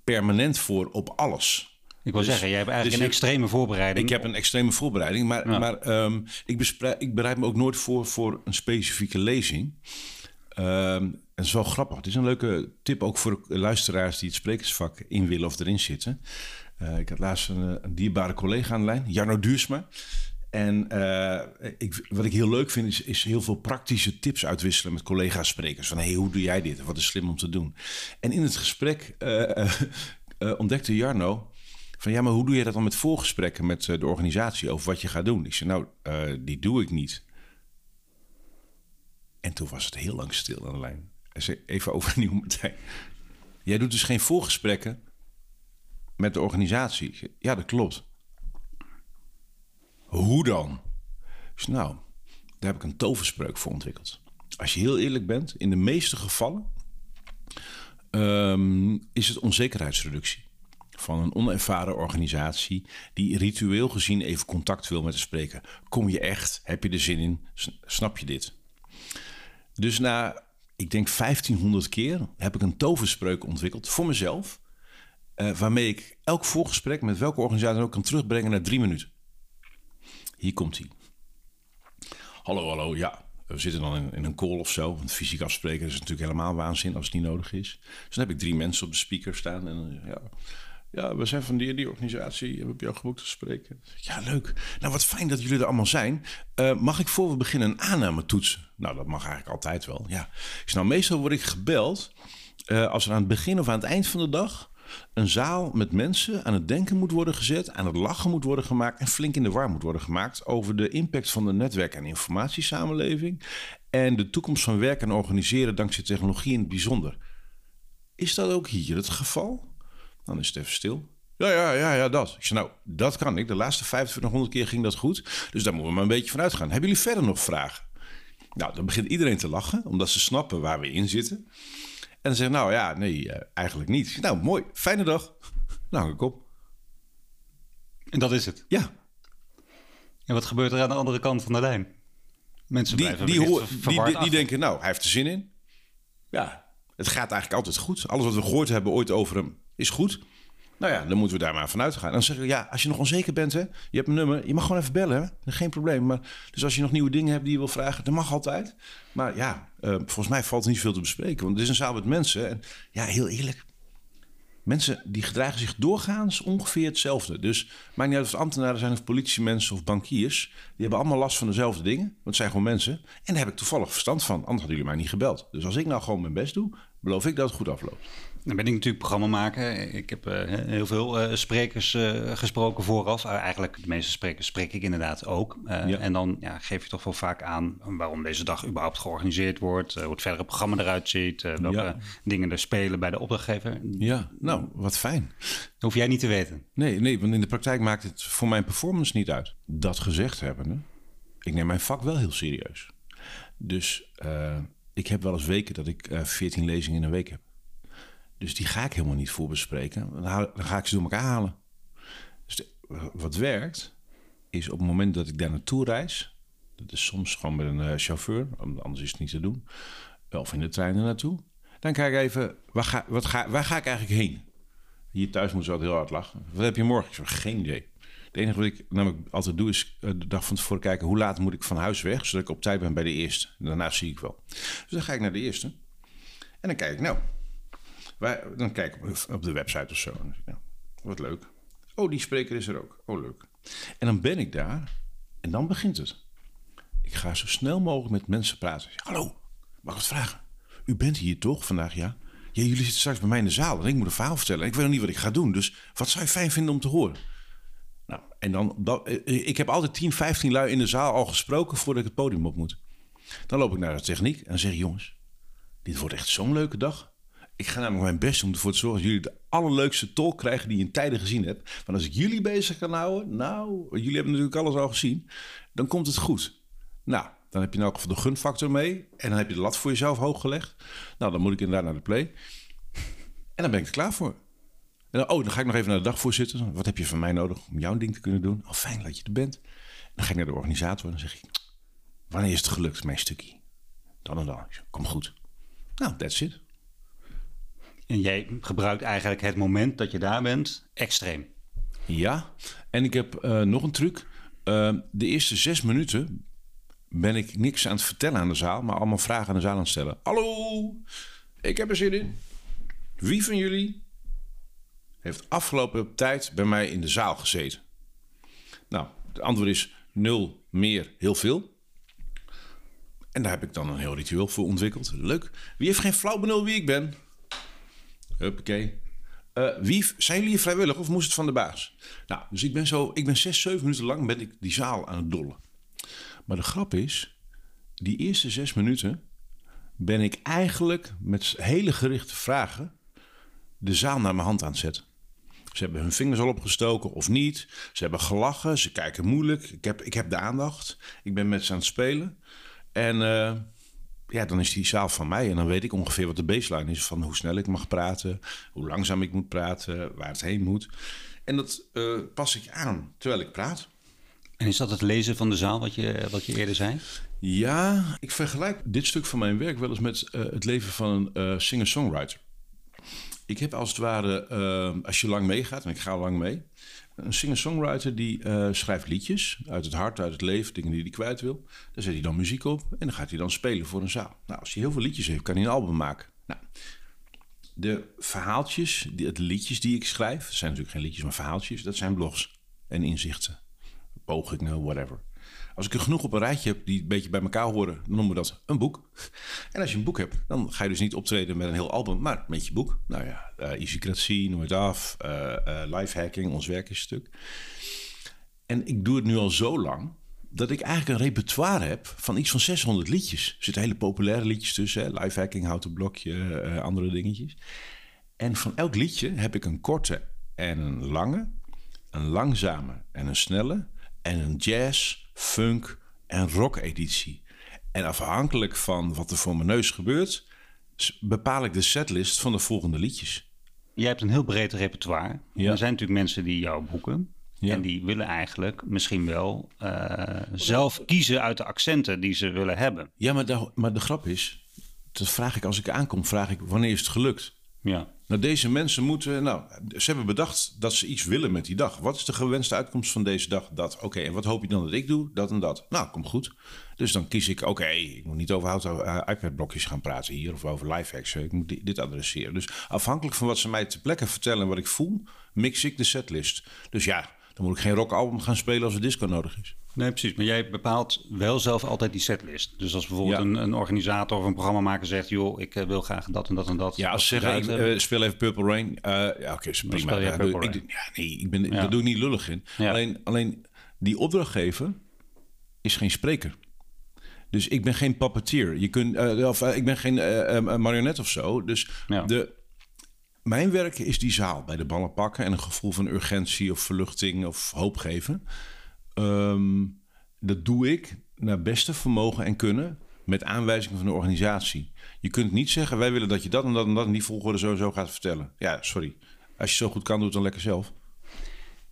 permanent voor op alles. Ik wil dus, zeggen, jij hebt eigenlijk dus een extreme voorbereiding. Ik heb een extreme voorbereiding, maar, ja. maar um, ik, ik, bereid me ook nooit voor voor een specifieke lezing. Um, het is wel grappig. Het is een leuke tip ook voor luisteraars die het sprekersvak in willen of erin zitten. Uh, ik had laatst een, een, dierbare collega aan de lijn, Jarno Duursma. En uh, ik, wat ik heel leuk vind, is, is, heel veel praktische tips uitwisselen met collega-sprekers. Van hey, hoe doe jij dit? Wat is slim om te doen? En in het gesprek uh, eh, ontdekte Jarno van ja, maar hoe doe je dat dan met voorgesprekken met eh, de organisatie over wat je gaat doen? Ik zei, nou, eh, die doe ik niet. En toen was het heel lang stil aan de lijn. Zei, even overnieuw, Martijn. Jij doet dus geen voorgesprekken met de organisatie? Ja, dat klopt. Hoe dan? Nou, daar heb ik een toverspreuk voor ontwikkeld. Als je heel eerlijk bent, in de meeste gevallen ehm, is het onzekerheidsreductie van een onervaren organisatie die ritueel gezien even contact wil met de spreker. Kom je echt? Heb je er zin in? Snap je dit? Dus na, ik denk 1500 keer, heb ik een toverspreuk ontwikkeld voor mezelf. eh, waarmee ik elk voorgesprek met welke organisatie ook kan terugbrengen naar drie minuten. Hier komt hij. Hallo, hallo, ja. We zitten dan in, in een call of zo. Want fysiek afspreken is natuurlijk helemaal waanzin als het niet nodig is. Dus dan heb ik drie mensen op de speaker staan. En ja, ja, we zijn van die, die organisatie. We hebben jou geboekt te spreken. Ja, leuk. Nou, wat fijn dat jullie er allemaal zijn. Eh, mag ik voor we beginnen een aanname toetsen? Nou, dat mag eigenlijk altijd wel. Ja. Zeg, nou, meestal word ik gebeld eh, als er aan het begin of aan het eind van de dag een zaal met mensen aan het denken moet worden gezet, aan het lachen moet worden gemaakt en flink in de war moet worden gemaakt over de impact van de netwerk- en informatiesamenleving en de toekomst van werken en organiseren dankzij technologie in het bijzonder. Is dat ook hier het geval? Dan is het even stil. Ja, ja, ja, ja, dat. Ik zei, nou, dat kan ik. De laatste 2500 keer ging dat goed. Dus daar moeten we maar een beetje van uitgaan. Hebben jullie verder nog vragen? Nou, dan begint iedereen te lachen, omdat ze snappen waar we in zitten. En dan zeggen, nou ja, nee, eh, eigenlijk niet. Nou, mooi, fijne dag. Nou, hang ik op. En dat is het. Ja, En wat gebeurt er aan de andere kant van de lijn? Mensen die, blijven die, hoor- die, die, die denken, nou, hij heeft er zin in. Ja, het gaat eigenlijk altijd goed. Alles wat we gehoord hebben ooit over hem is goed. Nou ja, dan moeten we daar maar vanuit gaan. En dan zeggen we, ja, als je nog onzeker bent, hè, je hebt een nummer, je mag gewoon even bellen, hè? geen probleem. Maar, dus als je nog nieuwe dingen hebt die je wil vragen, dat mag altijd. Maar ja, eh, volgens mij valt niet veel te bespreken, want het is een zaal met mensen. En ja, heel eerlijk, mensen die gedragen zich doorgaans ongeveer hetzelfde. Dus maakt niet uit of ambtenaren zijn of politiemensen of bankiers. Die hebben allemaal last van dezelfde dingen, want het zijn gewoon mensen. En daar heb ik toevallig verstand van, anders hadden jullie mij niet gebeld. Dus als ik nou gewoon mijn best doe, beloof ik dat het goed afloopt. Dan ben ik natuurlijk programmamaker. Ik heb eh, heel veel eh, sprekers eh, gesproken vooraf. Eigenlijk de meeste sprekers spreek ik inderdaad ook. Ja. En dan ja, geef je toch wel vaak aan waarom deze dag überhaupt georganiseerd wordt. hoe het verdere programma eruit ziet. welke Ja. dingen er spelen bij de opdrachtgever. Ja, nou, wat fijn. Dat hoef jij niet te weten. Nee, nee, want in de praktijk maakt het voor mijn performance niet uit. Dat gezegd hebbende, ik neem mijn vak wel heel serieus. Dus ik heb wel eens weken dat ik 14 lezingen in een week heb. Dus die ga ik helemaal niet voorbespreken. Dan, ga ik ze door elkaar halen. Dus wat werkt, is op het moment dat ik daar naartoe reis... dat is soms gewoon met een eh, chauffeur, anders is het niet te doen... of in de trein er naartoe... dan kijk ik even, waar ga, wat ga, waar ga ik eigenlijk heen? Hier thuis moet ze altijd heel hard lachen. Wat heb je morgen? Ik zeg, geen idee. Het enige wat ik namelijk altijd doe is eh, de dag van tevoren kijken... hoe laat moet ik van huis weg, zodat ik op tijd ben bij de eerste. Daarna zie ik wel. Dus dan ga ik naar de eerste. En dan kijk ik, nou... Dan kijk ik op- de website of zo. Nou, wat leuk. Oh, die spreker is er ook. Oh, leuk. En dan ben ik daar en dan begint het. Ik ga zo snel mogelijk met mensen praten. Hallo, mag ik wat vragen? U bent hier toch vandaag, ja? Ja, jullie zitten straks bij mij in de zaal en ik moet een verhaal vertellen. Ik weet nog niet wat ik ga doen, dus wat zou je fijn vinden om te horen? Nou, en dan, eh, ik heb altijd 10, 15 lui in de zaal al gesproken voordat ik het podium op moet. Dan loop ik naar de techniek en zeg jongens, dit wordt echt zo'n leuke dag. Ik ga namelijk mijn best om ervoor te zorgen dat jullie de allerleukste tolk krijgen die je in tijden gezien hebt. Want als ik jullie bezig kan houden, nou, jullie hebben natuurlijk alles al gezien, dan komt het goed. Nou, dan heb je in elk geval de gunfactor mee. En dan heb je de lat voor jezelf hoog gelegd. Nou, dan moet ik inderdaad naar de play. En dan ben ik er klaar voor. En dan, oh, dan ga ik nog even naar de dagvoorzitter. Wat heb je van mij nodig om jouw ding te kunnen doen? Oh, fijn dat je er bent. Dan ga ik naar de organisator en dan zeg ik... Wanneer is het gelukt, mijn stukje? Dan en dan. Kom goed. Nou, that's it. En jij gebruikt eigenlijk het moment dat je daar bent extreem. Ja, en ik heb eh, nog een truc. Eh, de eerste zes minuten ben ik niks aan het vertellen aan de zaal, maar allemaal vragen aan de zaal aan het stellen. Hallo, ik heb er zin in. Wie van jullie heeft afgelopen tijd bij mij in de zaal gezeten? Nou, het antwoord is nul, meer, heel veel. En daar heb ik dan een heel ritueel voor ontwikkeld. Leuk. Wie heeft geen flauw benul wie ik ben? Huppakee. wie, zijn jullie vrijwillig of moest het van de baas? Nou, dus ik ben zo, ik ben zes, zeven minuten lang ben ik die zaal aan het dollen. Maar de grap is, die eerste zes minuten ben ik eigenlijk met hele gerichte vragen de zaal naar mijn hand aan het zetten. Ze hebben hun vingers al opgestoken of niet. Ze hebben gelachen, ze kijken moeilijk. Ik heb, ik heb de aandacht. Ik ben met ze aan het spelen. En eh, ja, dan is die zaal van mij. En dan weet ik ongeveer wat de baseline is van hoe snel ik mag praten, hoe langzaam ik moet praten, waar het heen moet. En dat uh, pas ik aan terwijl ik praat. En is dat het lezen van de zaal wat je, wat je eerder zei? Ja, ik vergelijk dit stuk van mijn werk wel eens met uh, het leven van een uh, singer-songwriter. Ik heb als het ware, als je lang meegaat, en ik ga lang mee, een singer-songwriter die schrijft liedjes uit het hart, uit het leven, dingen die hij kwijt wil. Daar zet hij dan muziek op en dan gaat hij dan spelen voor een zaal. Nou, als hij heel veel liedjes heeft, kan hij een album maken. Nou, de verhaaltjes, de liedjes die ik schrijf, zijn natuurlijk geen liedjes, maar verhaaltjes, dat zijn blogs en inzichten, pogingen, whatever. Als ik er genoeg op een rijtje heb die een beetje bij elkaar horen, dan noemen we dat een boek. En als je een boek hebt, dan ga je dus niet optreden met een heel album, maar met je boek. Nou ja, uh, het af, uh, uh, lifehacking, ons werk is stuk. En ik doe het nu al zo lang dat ik eigenlijk een repertoire heb van iets van 600 liedjes. Er zitten hele populaire liedjes tussen, lifehacking, houten blokje, andere dingetjes. En van elk liedje heb ik een korte en een lange, een langzame en een snelle en een jazz, funk en rock editie. En afhankelijk van wat er voor mijn neus gebeurt, bepaal ik de setlist van de volgende liedjes. Jij hebt een heel breed repertoire. Ja. Er zijn natuurlijk mensen die jou boeken. Ja. En die willen eigenlijk misschien wel uh, zelf kiezen uit de accenten die ze willen hebben. Ja, maar de, maar de grap is, dat vraag ik als ik aankom, vraag ik wanneer is het gelukt? Ja. Nou, deze mensen moeten, nou, ze hebben bedacht dat ze iets willen met die dag. Wat is de gewenste uitkomst van deze dag? Dat, oké, en wat hoop je dan dat ik doe? Dat en dat. Nou, komt goed. Dus dan kies ik, oké, ik moet niet over houten uh, iPad-blokjes gaan praten hier of over lifehacks. Ik moet dit adresseren. Dus afhankelijk van wat ze mij ter plekke vertellen en wat ik voel, mix ik de setlist. Dus ja, dan moet ik geen rockalbum gaan spelen als er disco nodig is. Nee, precies. Maar jij bepaalt wel zelf altijd die setlist. Dus als bijvoorbeeld ja. een, een, organisator of een programmamaker zegt... joh, ik uh, wil graag dat en dat en dat. Ja, als ze zeggen, ik uh, speel even Purple Rain. Uh, ja, oké, okay, prima. Speel jij Purple ik, Rain. ja, nee, ik ben, ja. daar doe ik niet lullig in. Ja. Alleen, alleen die opdrachtgever is geen spreker. Dus ik ben geen puppeteer. Je kunt, of, ik ben geen marionet of zo. Dus de... Mijn werk is die zaal bij de ballen pakken... en een gevoel van urgentie of verluchting of hoop geven... Um, dat doe ik naar beste vermogen en kunnen met aanwijzingen van de organisatie. Je kunt niet zeggen, wij willen dat je dat en dat en dat in die volgorde zo en zo gaat vertellen. Ja, sorry. Als je zo goed kan, doe het dan lekker zelf.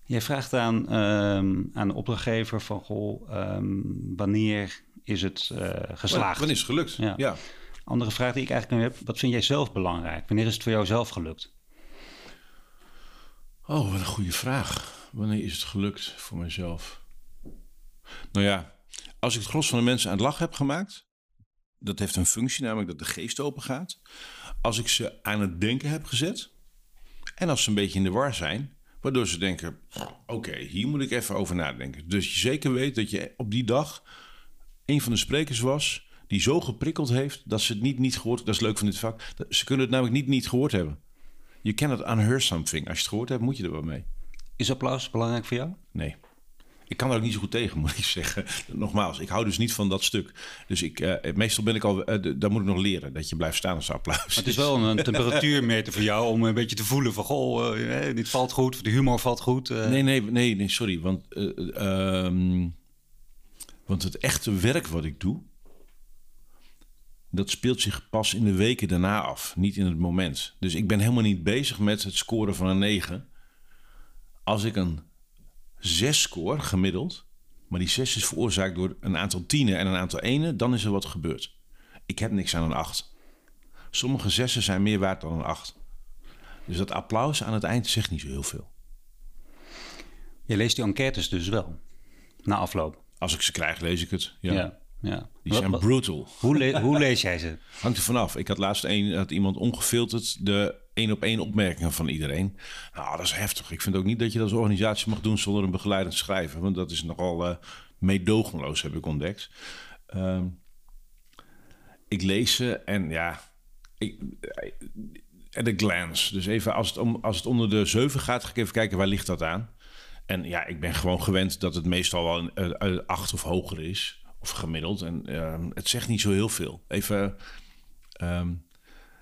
Jij vraagt aan, um, aan de opdrachtgever van, goh, um, wanneer is het uh, geslaagd? Wanneer is het gelukt? Ja. ja. Andere vraag die ik eigenlijk nu heb, wat vind jij zelf belangrijk? Wanneer is het voor jou zelf gelukt? Oh, wat een goede vraag. Wanneer is het gelukt voor mezelf? Nou ja, als ik het gros van de mensen aan het lachen heb gemaakt, dat heeft een functie, namelijk dat de geest open gaat. Als ik ze aan het denken heb gezet, en als ze een beetje in de war zijn, waardoor ze denken: oké, hier moet ik even over nadenken. Dus je zeker weet dat je op die dag een van de sprekers was die zo geprikkeld heeft dat ze het niet niet gehoord. Dat is leuk van dit vak. Ze kunnen het namelijk niet niet gehoord hebben. Je kan het unhear something. Als je het gehoord hebt, moet je er wel mee. Is applaus belangrijk voor jou? Nee. Ik kan er ook niet zo goed tegen, moet ik zeggen. Nogmaals, ik hou dus niet van dat stuk. Dus ik, uh, meestal ben ik al, uh, daar moet ik nog leren. Dat je blijft staan als applaus. het is wel een temperatuurmeter voor jou om een beetje te voelen van... goh, uh, dit valt goed, de humor valt goed. Nee, nee, nee, nee, sorry. Want, um, want het echte werk wat ik doe... dat speelt zich pas in de weken daarna af. Niet in het moment. Dus ik ben helemaal niet bezig met het scoren van een 9. Als ik een zes score gemiddeld, maar die zes is veroorzaakt door een aantal tienen en een aantal enen, dan is er wat gebeurd. Ik heb niks aan een acht. Sommige zessen zijn meer waard dan een acht. Dus dat applaus aan het eind zegt niet zo heel veel. Je leest die enquêtes dus wel, na afloop? Als ik ze krijg, lees ik het. Ja. ja. Ja. Die zijn wat, brutal. Hoe, le hoe, lees jij ze? Hangt er vanaf. Ik had laatst een, had iemand ongefilterd de één op één opmerkingen van iedereen. Nou, dat is heftig. Ik vind ook niet dat je dat als organisatie mag doen zonder een begeleidend schrijven. Want dat is nogal uh, meedogenloos, heb ik ontdekt. Uh, ik lees ze en ja, ik, at a glance. Dus even als het, om, als het onder de 7 gaat, ga ik even kijken waar ligt dat aan. En ja, ik ben gewoon gewend dat het meestal wel een, 8 of hoger is. Of gemiddeld. En ehm, het zegt niet zo heel veel. Even. ehm,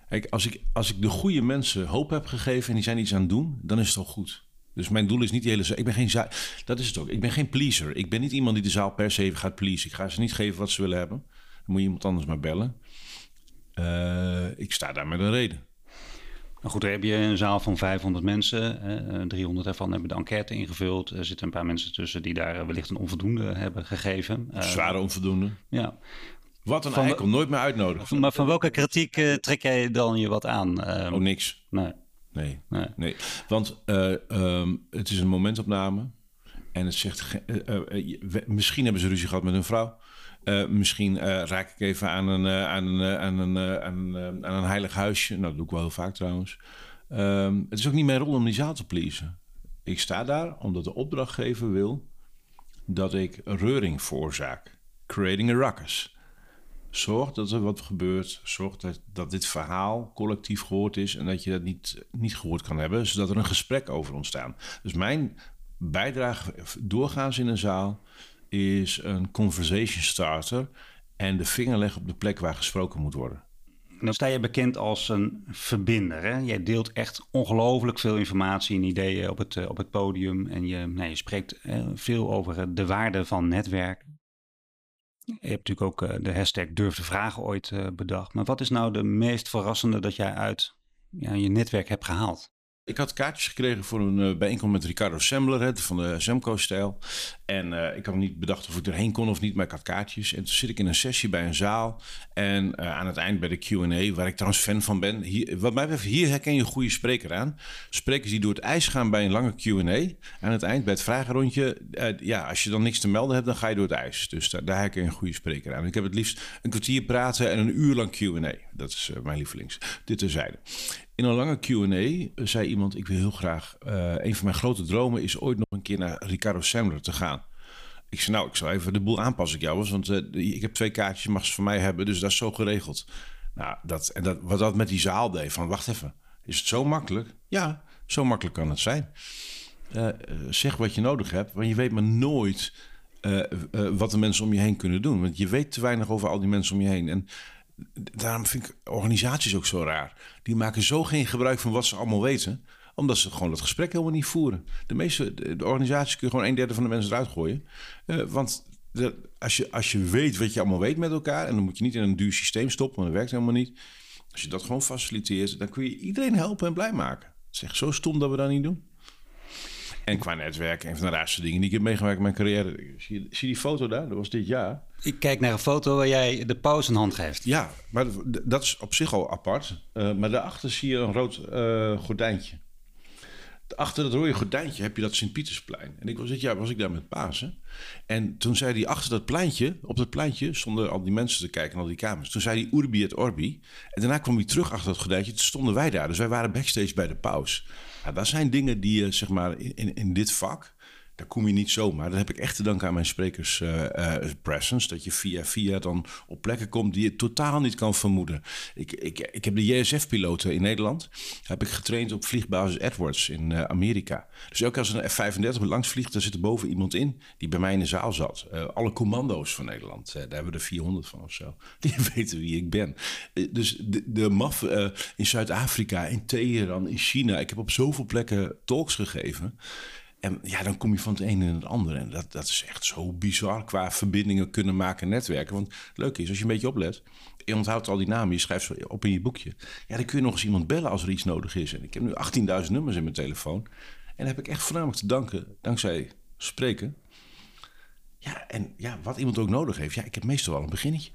kijk, als ik, als ik de goede mensen hoop heb gegeven en die zijn iets aan het doen, dan is het al goed. Dus mijn doel is niet die hele zaal. Ik ben geen zaal. Dat is het ook. Ik ben geen pleaser. Ik ben niet iemand die de zaal per se gaat pleasen. Ik ga ze niet geven wat ze willen hebben. Dan moet je iemand anders maar bellen. Eh, ik sta daar met een reden. Nou goed, dan heb je een zaal van 500 mensen. eh, 300 daarvan hebben de enquête ingevuld. Er zitten een paar mensen tussen die daar eh, wellicht een onvoldoende hebben gegeven. Eh, Zware onvoldoende. Ja. Wat een eikel. Nooit meer uitnodigen. Maar van welke kritiek eh, trek jij dan je wat aan? Eh, Oh, niks. nee, Nee. nee. Nee, want eh, ehm, het is een momentopname. En het zegt, eh, misschien hebben ze ruzie gehad met hun vrouw. Misschien raak ik even aan een, aan, een, aan, een, aan, een, aan een heilig huisje. Nou, dat doe ik wel heel vaak trouwens. Ehm, het is ook niet mijn rol om die zaal te pleasen. Ik sta daar omdat de opdrachtgever wil dat ik reuring veroorzaak. Creating a ruckus. Zorg dat er wat gebeurt. Zorg dat, dit verhaal collectief gehoord is en dat je dat niet, niet gehoord kan hebben, zodat er een gesprek over ontstaat. Dus mijn bijdrage doorgaans in een zaal is een conversation starter en de vinger leggen op de plek waar gesproken moet worden. Dan sta je bekend als een verbinder. Hè? Jij deelt echt ongelooflijk veel informatie en ideeën op het, eh, op het podium. En je, nou, je spreekt eh, veel over de waarde van netwerken. Je hebt natuurlijk ook eh, de hashtag durf de vragen ooit eh, bedacht. Maar wat is nou de meest verrassende dat jij uit ja, je netwerk hebt gehaald? Ik had kaartjes gekregen voor een eh, bijeenkomst met Ricardo Sembler hè, van de Semco-stijl. En eh, ik had niet bedacht of ik erheen kon of niet, maar ik had kaartjes. En toen zit ik in een sessie bij een zaal. En eh, aan het eind bij de Q&A, waar ik trouwens fan van ben. Hier, wat mij betreft, hier herken je een goede spreker aan. Sprekers die door het ijs gaan bij een lange Q&A. Aan het eind bij het vragenrondje. ja, als je dan niks te melden hebt, dan ga je door het ijs. Dus daar, daar herken je een goede spreker aan. Ik heb het liefst een kwartier praten en een uur lang Q&A. Dat is mijn lievelings. Dit terzijde. In een lange Q&A zei iemand... ik wil heel graag... eh, een van mijn grote dromen is ooit nog een keer naar Ricardo Sandler te gaan. Ik zei, nou, ik zal even de boel aanpassen ik jou. Want eh, ik heb twee kaartjes, je mag ze van mij hebben. Dus dat is zo geregeld. Nou, dat, en dat, wat dat met die zaal deed, van wacht even. Is het zo makkelijk? Ja, zo makkelijk kan het zijn. Eh, zeg wat je nodig hebt, want je weet maar nooit... wat de mensen om je heen kunnen doen. Want je weet te weinig over al die mensen om je heen. En daarom vind ik organisaties ook zo raar. Die maken zo geen gebruik van wat ze allemaal weten, omdat ze gewoon dat gesprek helemaal niet voeren. De meeste de, organisaties kun je gewoon een derde van de mensen eruit gooien. Eh, want als, je, als je weet wat je allemaal weet met elkaar, en dan moet je niet in een duur systeem stoppen, want dat werkt helemaal niet. Als je dat gewoon faciliteert, dan kun je iedereen helpen en blij maken. Het is echt zo stom dat we dat niet doen. En qua netwerk, een van de raarste dingen die ik heb meegemaakt in mijn carrière. Zie zie die foto daar? Dat was dit jaar. Ik kijk naar een foto waar jij de paus een hand geeft. Ja, maar dat is op zich al apart. Eh, maar daarachter zie je een rood eh, gordijntje. Achter dat rode gordijntje heb je dat Sint-Pietersplein. En ik was dit jaar was ik daar met Pasen. En toen zei hij achter dat pleintje, op dat pleintje, stonden al die mensen te kijken, al die kamers. Toen zei hij Urbi et Orbi. En daarna kwam hij terug achter dat gordijntje. Toen stonden wij daar. Dus wij waren backstage bij de paus. Ja, dat zijn dingen die zeg maar, in, in dit vak, daar kom je niet zomaar. Dat heb ik echt te danken aan mijn sprekers eh, eh, presence. Dat je via via dan op plekken komt die je totaal niet kan vermoeden. Ik, ik, ik heb de JSF-piloten in Nederland. Heb ik getraind op vliegbasis Edwards in eh, Amerika. Dus elke als een F-35 langs vliegt, daar zit er boven iemand in die bij mij in de zaal zat. Eh, alle commando's van Nederland, eh, daar hebben we er 400 van of zo. Die weten wie ik ben. Eh, dus de, de MAF eh, in Zuid-Afrika, in Teheran, in China. Ik heb op zoveel plekken talks gegeven. En ja, dan kom je van het ene in het andere. En dat, dat is echt zo bizar qua verbindingen kunnen maken, netwerken. Want het leuke is, als je een beetje oplet... je onthoudt al die namen, je schrijft ze op in je boekje. Ja, dan kun je nog eens iemand bellen als er iets nodig is. En ik heb nu 18.000 nummers in mijn telefoon. En dat heb ik echt voornamelijk te danken, dankzij spreken. Ja, en ja, wat iemand ook nodig heeft. Ja, ik heb meestal wel een beginnetje.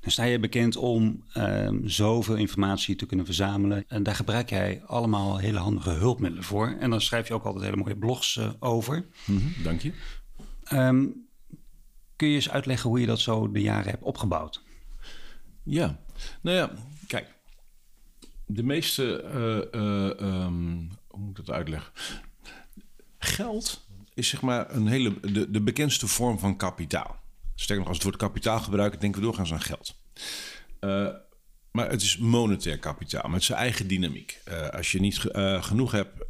Dan sta je bekend om ehm, zoveel informatie te kunnen verzamelen. En daar gebruik jij allemaal hele handige hulpmiddelen voor. En dan schrijf je ook altijd hele mooie blogs eh, over. Mhm, dank je. Ehm, kun je eens uitleggen hoe je dat zo de jaren hebt opgebouwd? Ja, nou ja, kijk. De meeste, eh, eh, ehm, hoe moet ik dat uitleggen? Geld is zeg maar een hele, de, de bekendste vorm van kapitaal. Sterker nog, als het woord kapitaal gebruiken, denken we doorgaans aan geld. Eh, Maar het is monetair kapitaal met zijn eigen dynamiek. Uh, als je niet uh, genoeg hebt,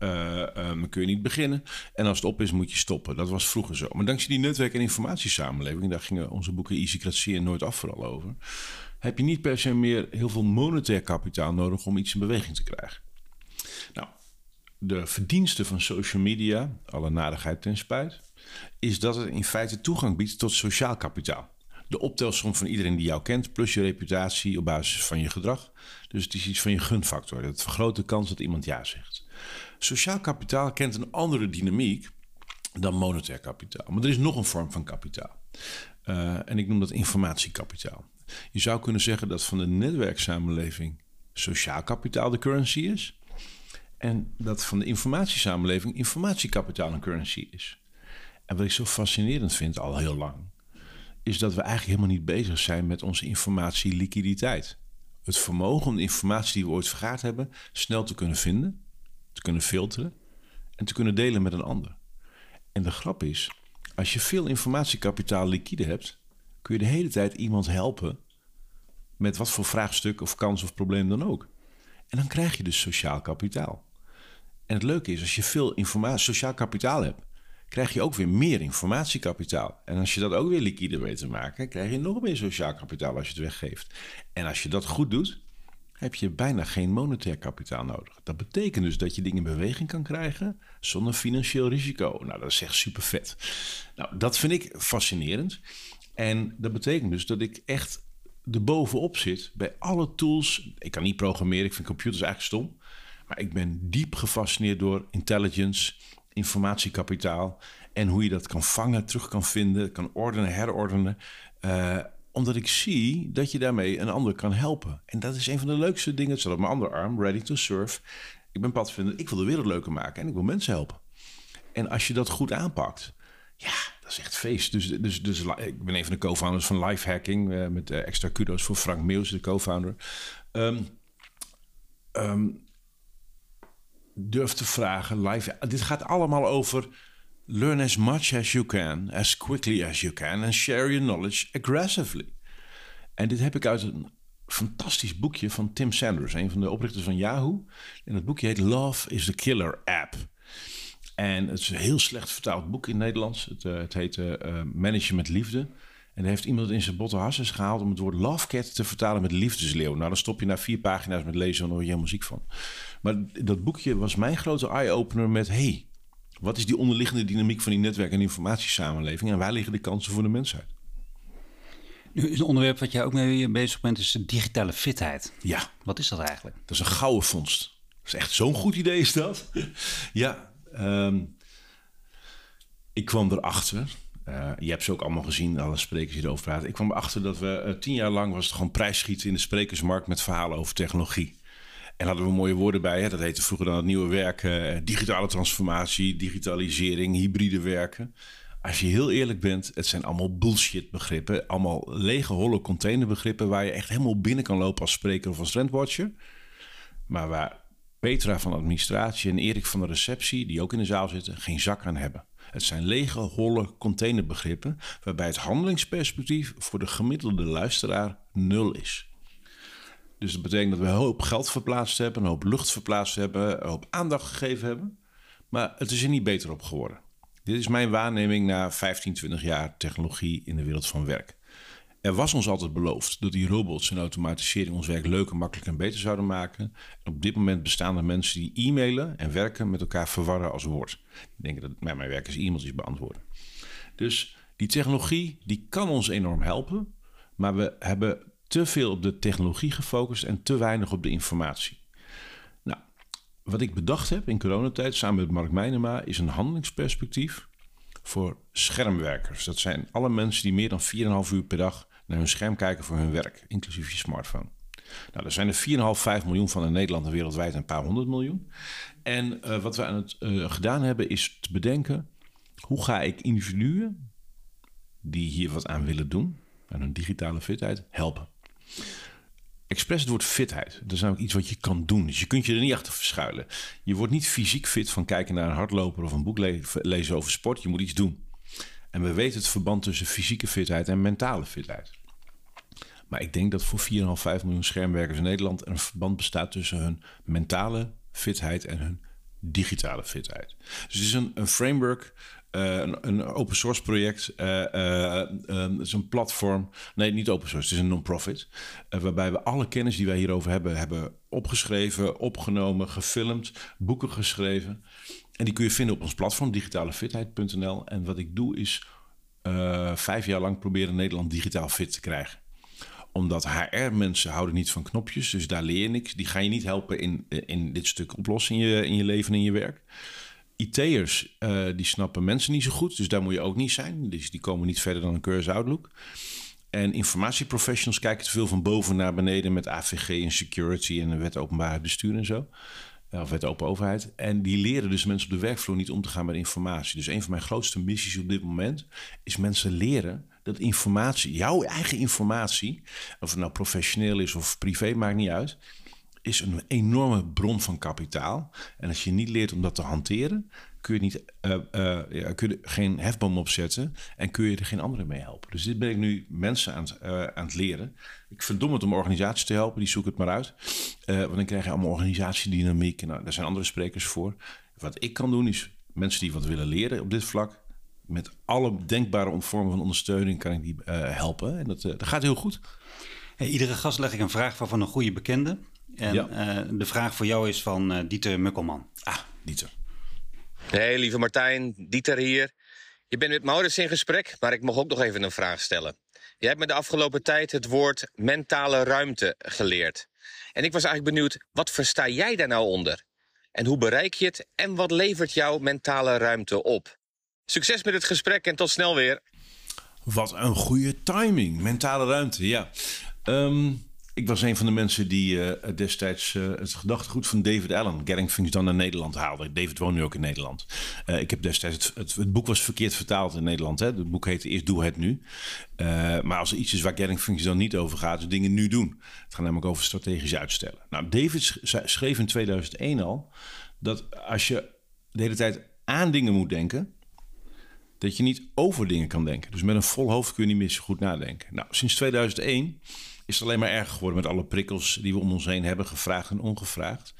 kun je niet beginnen. En als het op is, moet je stoppen. Dat was vroeger zo. Maar dankzij die netwerk- en informatiesamenleving, daar gingen onze boeken Easycratie en Nooit Af vooral over. Heb je niet per se meer heel veel monetair kapitaal nodig om iets in beweging te krijgen. Nou, de verdienste van social media, alle nadigheid ten spijt, is dat het in feite toegang biedt tot sociaal kapitaal de optelsom van iedereen die jou kent, plus je reputatie op basis van je gedrag. Dus het is iets van je gunfactor. Het vergroot de kans dat iemand ja zegt. Sociaal kapitaal kent een andere dynamiek dan monetair kapitaal. Maar er is nog een vorm van kapitaal. Uh, en ik noem dat informatiekapitaal. Je zou kunnen zeggen dat van de netwerksamenleving sociaal kapitaal de currency is. En dat van de informatiesamenleving informatiekapitaal een currency is. En wat ik zo fascinerend vind al heel lang, is dat we eigenlijk helemaal niet bezig zijn met onze informatieliquiditeit. Het vermogen om de informatie die we ooit vergaard hebben snel te kunnen vinden, te kunnen filteren en te kunnen delen met een ander. En de grap is, als je veel informatiekapitaal liquide hebt, kun je de hele tijd iemand helpen met wat voor vraagstuk of kans of probleem dan ook. En dan krijg je dus sociaal kapitaal. En het leuke is, als je veel informatie, sociaal kapitaal hebt, krijg je ook weer meer informatiekapitaal. En als je dat ook weer liquide weet te maken, krijg je nog meer sociaal kapitaal als je het weggeeft. En als je dat goed doet, heb je bijna geen monetair kapitaal nodig. Dat betekent dus dat je dingen in beweging kan krijgen zonder financieel risico. Nou, dat is echt super vet. Nou, dat vind ik fascinerend. En dat betekent dus dat ik echt er bovenop zit bij alle tools. Ik kan niet programmeren, ik vind computers eigenlijk stom. Maar ik ben diep gefascineerd door intelligence, informatiekapitaal. En hoe je dat kan vangen, terug kan vinden, kan ordenen, herordenen. Uh, omdat ik zie dat je daarmee een ander kan helpen. En dat is een van de leukste dingen. Het staat op mijn andere arm, ready to serve. Ik ben padvinder, ik wil de wereld leuker maken en ik wil mensen helpen. En als je dat goed aanpakt, ja, dat is echt feest. Dus, dus, dus ik ben een van de co-founders van Lifehacking. Uh, met uh, extra kudos voor Frank Meels, de co-founder. Um, um, durf te vragen live. Dit gaat allemaal over learn as much as you can, as quickly as you can and share your knowledge aggressively. En dit heb ik uit een fantastisch boekje van Tim Sanders, een van de oprichters van Yahoo. En het boekje heet Love is the Killer App. En het is een heel slecht vertaald boek in Nederlands. Het, uh, het heet uh, Managen met Liefde. En daar heeft iemand in zijn botte hasses gehaald om het woord love cat te vertalen met liefdesleeuw. Nou, dan stop je na vier pagina's met lezen en hoor je helemaal ziek van. Maar dat boekje was mijn grote eye-opener met... hey, wat is die onderliggende dynamiek van die netwerk- en informatiesamenleving... en waar liggen de kansen voor de mensheid? Nu is een onderwerp wat jij ook mee bezig bent, is de digitale fitheid. Ja. Wat is dat eigenlijk? Dat is een gouden vondst. Dat is echt zo'n goed idee is dat. ja, um, ik kwam erachter uh, je hebt ze ook allemaal gezien, alle sprekers die erover praten. Ik kwam erachter dat we uh, tien jaar lang was het gewoon prijsschieten in de sprekersmarkt met verhalen over technologie. En hadden we mooie woorden bij. Hè? Dat heette vroeger dan het nieuwe werken, uh, digitale transformatie, digitalisering, hybride werken. Als je heel eerlijk bent, het zijn allemaal bullshit begrippen. Allemaal lege, holle containerbegrippen waar je echt helemaal binnen kan lopen als spreker of als trendwatcher. Maar waar Petra van administratie en Erik van de receptie, die ook in de zaal zitten, geen zak aan hebben. Het zijn lege, holle containerbegrippen, waarbij het handelingsperspectief voor de gemiddelde luisteraar nul is. Dus dat betekent dat we een hoop geld verplaatst hebben, een hoop lucht verplaatst hebben, een hoop aandacht gegeven hebben. Maar het is er niet beter op geworden. Dit is mijn waarneming na 15, 20 jaar technologie in de wereld van werk. Er was ons altijd beloofd dat die robots en automatisering ons werk leuker, makkelijker en beter zouden maken. op dit moment bestaan er mensen die e-mailen en werken met elkaar verwarren als woord. Die denken dat mijn werk is e-mailtjes beantwoorden. Dus die technologie die kan ons enorm helpen, maar we hebben te veel op de technologie gefocust en te weinig op de informatie. Nou, wat ik bedacht heb in coronatijd samen met Mark Meinema is een handelingsperspectief voor schermwerkers. Dat zijn alle mensen die meer dan 4,5 uur per dag naar hun scherm kijken voor hun werk, inclusief je smartphone. Nou, er zijn er 4,5, 5 miljoen van in Nederland en wereldwijd een paar honderd miljoen. En uh, wat we aan het uh, gedaan hebben is te bedenken... hoe ga ik individuen die hier wat aan willen doen... aan hun digitale fitheid, helpen. Expres het woord fitheid. Dat is namelijk iets wat je kan doen. Dus je kunt je er niet achter verschuilen. Je wordt niet fysiek fit van kijken naar een hardloper of een boek le lezen over sport. Je moet iets doen. En we weten het verband tussen fysieke fitheid en mentale fitheid. Maar ik denk dat voor 4,5, 5 miljoen schermwerkers in Nederland er een verband bestaat tussen hun mentale fitheid en hun digitale fitheid. Dus het is een, een framework, een, een, open source project. Uh, uh, het is een platform. Nee, niet open source, het is een non-profit. waarbij we alle kennis die wij hierover hebben, hebben opgeschreven, opgenomen, gefilmd, boeken geschreven. En die kun je vinden op ons platform, digitalefitheid.nl. En wat ik doe is vijf jaar lang proberen Nederland digitaal fit te krijgen omdat HR-mensen houden niet van knopjes, dus daar leer je niks. Die gaan je niet helpen in, in dit stuk oplossen in je, in je leven en in je werk. IT'ers, uh, die snappen mensen niet zo goed, dus daar moet je ook niet zijn. Dus die komen niet verder dan een cursus Outlook. En informatieprofessionals kijken te veel van boven naar beneden met AVG en security en de wet openbaarheid bestuur en zo. Of wet open overheid. En die leren dus mensen op de werkvloer niet om te gaan met informatie. Dus een van mijn grootste missies op dit moment is mensen leren dat informatie, jouw eigen informatie, of het nou professioneel is of privé, maakt niet uit, is een enorme bron van kapitaal. En als je niet leert om dat te hanteren, kun je, niet, uh, uh, ja, kun je geen hefboom opzetten en kun je er geen anderen mee helpen. Dus dit ben ik nu mensen aan, het, uh, aan het leren. Ik verdom het om organisaties te helpen, die zoeken het maar uit. want dan krijg je allemaal organisatiedynamiek. Nou, daar zijn andere sprekers voor. Wat ik kan doen is mensen die wat willen leren op dit vlak, met alle denkbare vormen van ondersteuning kan ik die helpen. En dat, dat gaat heel goed. Iedere gast leg ik een vraag van een goede bekende. En ja. uh, de vraag voor jou is van Dieter Mukkelman. Ah, Dieter. Hey, lieve Martijn, Dieter hier. Je bent met Maurits in gesprek, maar ik mag ook nog even een vraag stellen. Jij hebt me de afgelopen tijd het woord mentale ruimte geleerd. En ik was eigenlijk benieuwd, wat versta jij daar nou onder? En hoe bereik je het? En wat levert jouw mentale ruimte op? Succes met het gesprek en tot snel weer. Wat een goede timing. Mentale ruimte, ja. Um, ik was een van de mensen die uh, destijds uh, het gedachtegoed van David Allen, Getting Things Done, naar Nederland haalde. David woont nu ook in Nederland. Uh, ik heb destijds, het, het, het, boek was verkeerd vertaald in Nederland. Hè? Het boek heette eerst Doe het nu. maar als er iets is waar Getting Things Done niet over gaat, is dingen nu doen. Het gaat namelijk over strategisch uitstellen. Nou, David schreef in 2001 al dat als je de hele tijd aan dingen moet denken, dat je niet over dingen kan denken. Dus met een vol hoofd kun je niet meer zo goed nadenken. Nou, sinds 2001 is het alleen maar erger geworden met alle prikkels die we om ons heen hebben, gevraagd en ongevraagd.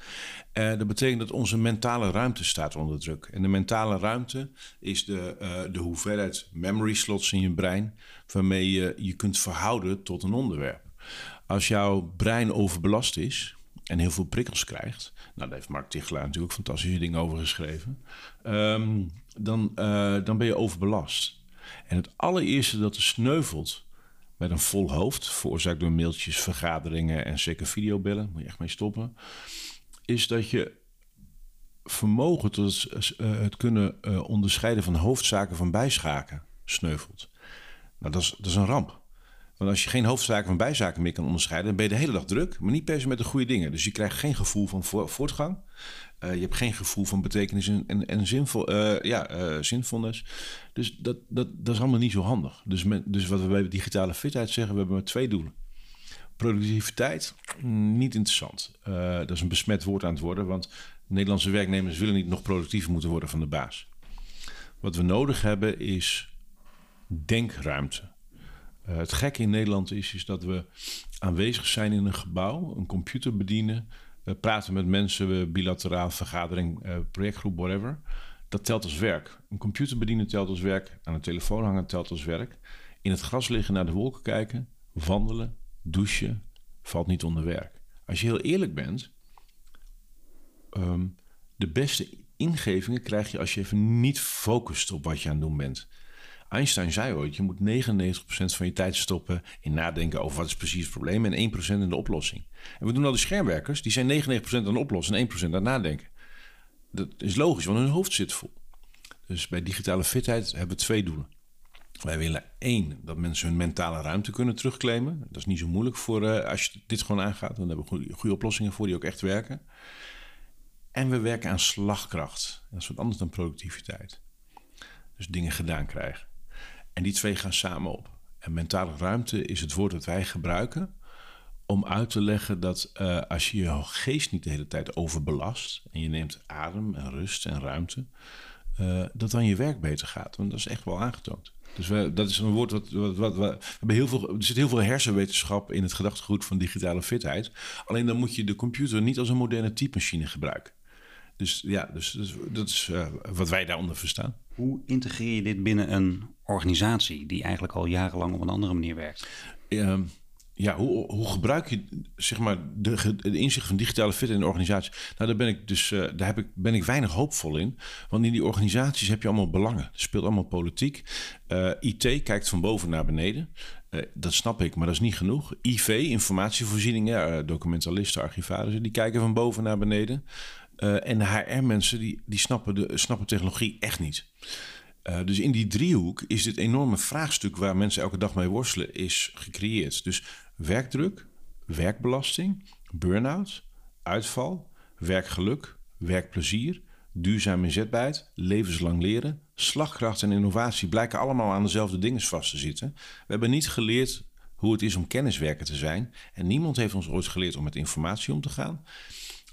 Uh, dat betekent dat onze mentale ruimte staat onder druk. En de mentale ruimte is de, uh, de hoeveelheid memory slots in je brein waarmee je je kunt verhouden tot een onderwerp. Als jouw brein overbelast is, en heel veel prikkels krijgt. Nou, daar heeft Mark Tichelaar natuurlijk fantastische dingen over geschreven. Um, dan, uh, dan ben je overbelast. En het allereerste dat er sneuvelt met een vol hoofd, veroorzaakt door mailtjes, vergaderingen en zeker videobellen, moet je echt mee stoppen, is dat je vermogen tot het, uh, het kunnen uh, onderscheiden van hoofdzaken van bijschaken sneuvelt. Nou, dat is, dat is een ramp. Want als je geen hoofdzaken van bijzaken meer kan onderscheiden, dan ben je de hele dag druk, maar niet per se met de goede dingen. Dus je krijgt geen gevoel van voortgang. Uh, je hebt geen gevoel van betekenis en, en, zinvol, uh, ja, uh, zinvolnis. Dus dat, dat, dat is allemaal niet zo handig. Dus, dus wat we bij digitale fitheid zeggen, we hebben maar twee doelen. Productiviteit, niet interessant. dat is een besmet woord aan het worden, want Nederlandse werknemers willen niet nog productiever moeten worden van de baas. Wat we nodig hebben is denkruimte. Uh, het gekke in Nederland is, is dat we aanwezig zijn in een gebouw, een computer bedienen, uh, praten met mensen, bilateraal, vergadering, uh, projectgroep, whatever. Dat telt als werk. Een computer bedienen telt als werk, aan een telefoon hangen telt als werk. In het gras liggen, naar de wolken kijken, wandelen, douchen, valt niet onder werk. Als je heel eerlijk bent, um, de beste ingevingen krijg je als je even niet focust op wat je aan het doen bent. Einstein zei ooit, je moet 99% van je tijd stoppen in nadenken over wat is precies het probleem en 1% in de oplossing. En we doen al die schermwerkers, die zijn 99% aan oplossen en 1% aan het nadenken. Dat is logisch, want hun hoofd zit vol. Dus bij digitale fitheid hebben we twee doelen. Wij willen één, dat mensen hun mentale ruimte kunnen terugclaimen. Dat is niet zo moeilijk voor uh, als je dit gewoon aangaat. Dan hebben we goede, goede oplossingen voor die ook echt werken. En we werken aan slagkracht. Dat is wat anders dan productiviteit. Dus dingen gedaan krijgen. En die twee gaan samen op. En mentale ruimte is het woord dat wij gebruiken om uit te leggen dat uh, als je je geest niet de hele tijd overbelast en je neemt adem en rust en ruimte, uh, dat dan je werk beter gaat. Want dat is echt wel aangetoond. Dus dat is een woord wat, wat, wat, we hebben heel veel. Er zit heel veel hersenwetenschap in het gedachtegoed van digitale fitheid. Alleen dan moet je de computer niet als een moderne typemachine gebruiken. Dus ja, dus, dus dat is uh, wat wij daaronder verstaan. Hoe integreer je dit binnen een organisatie die eigenlijk al jarenlang op een andere manier werkt? Uh, ja, hoe, hoe gebruik je zeg maar, de, inzicht van digitale fit in de organisatie? Nou, daar ben ik dus uh, daar heb ik, ben ik weinig hoopvol in. Want in die organisaties heb je allemaal belangen. Er speelt allemaal politiek. Uh, IT kijkt van boven naar beneden. Uh, dat snap ik, maar dat is niet genoeg. IV, informatievoorzieningen, documentalisten, archivarissen, die kijken van boven naar beneden. en HR-mensen, die, die snappen, de, snappen technologie echt niet. Uh, dus in die driehoek is dit enorme vraagstuk waar mensen elke dag mee worstelen, is gecreëerd. Dus werkdruk, werkbelasting, burn-out, uitval, werkgeluk, werkplezier, duurzame inzetbaarheid, levenslang leren, slagkracht en innovatie blijken allemaal aan dezelfde dingen vast te zitten. We hebben niet geleerd hoe het is om kenniswerker te zijn. En niemand heeft ons ooit geleerd om met informatie om te gaan.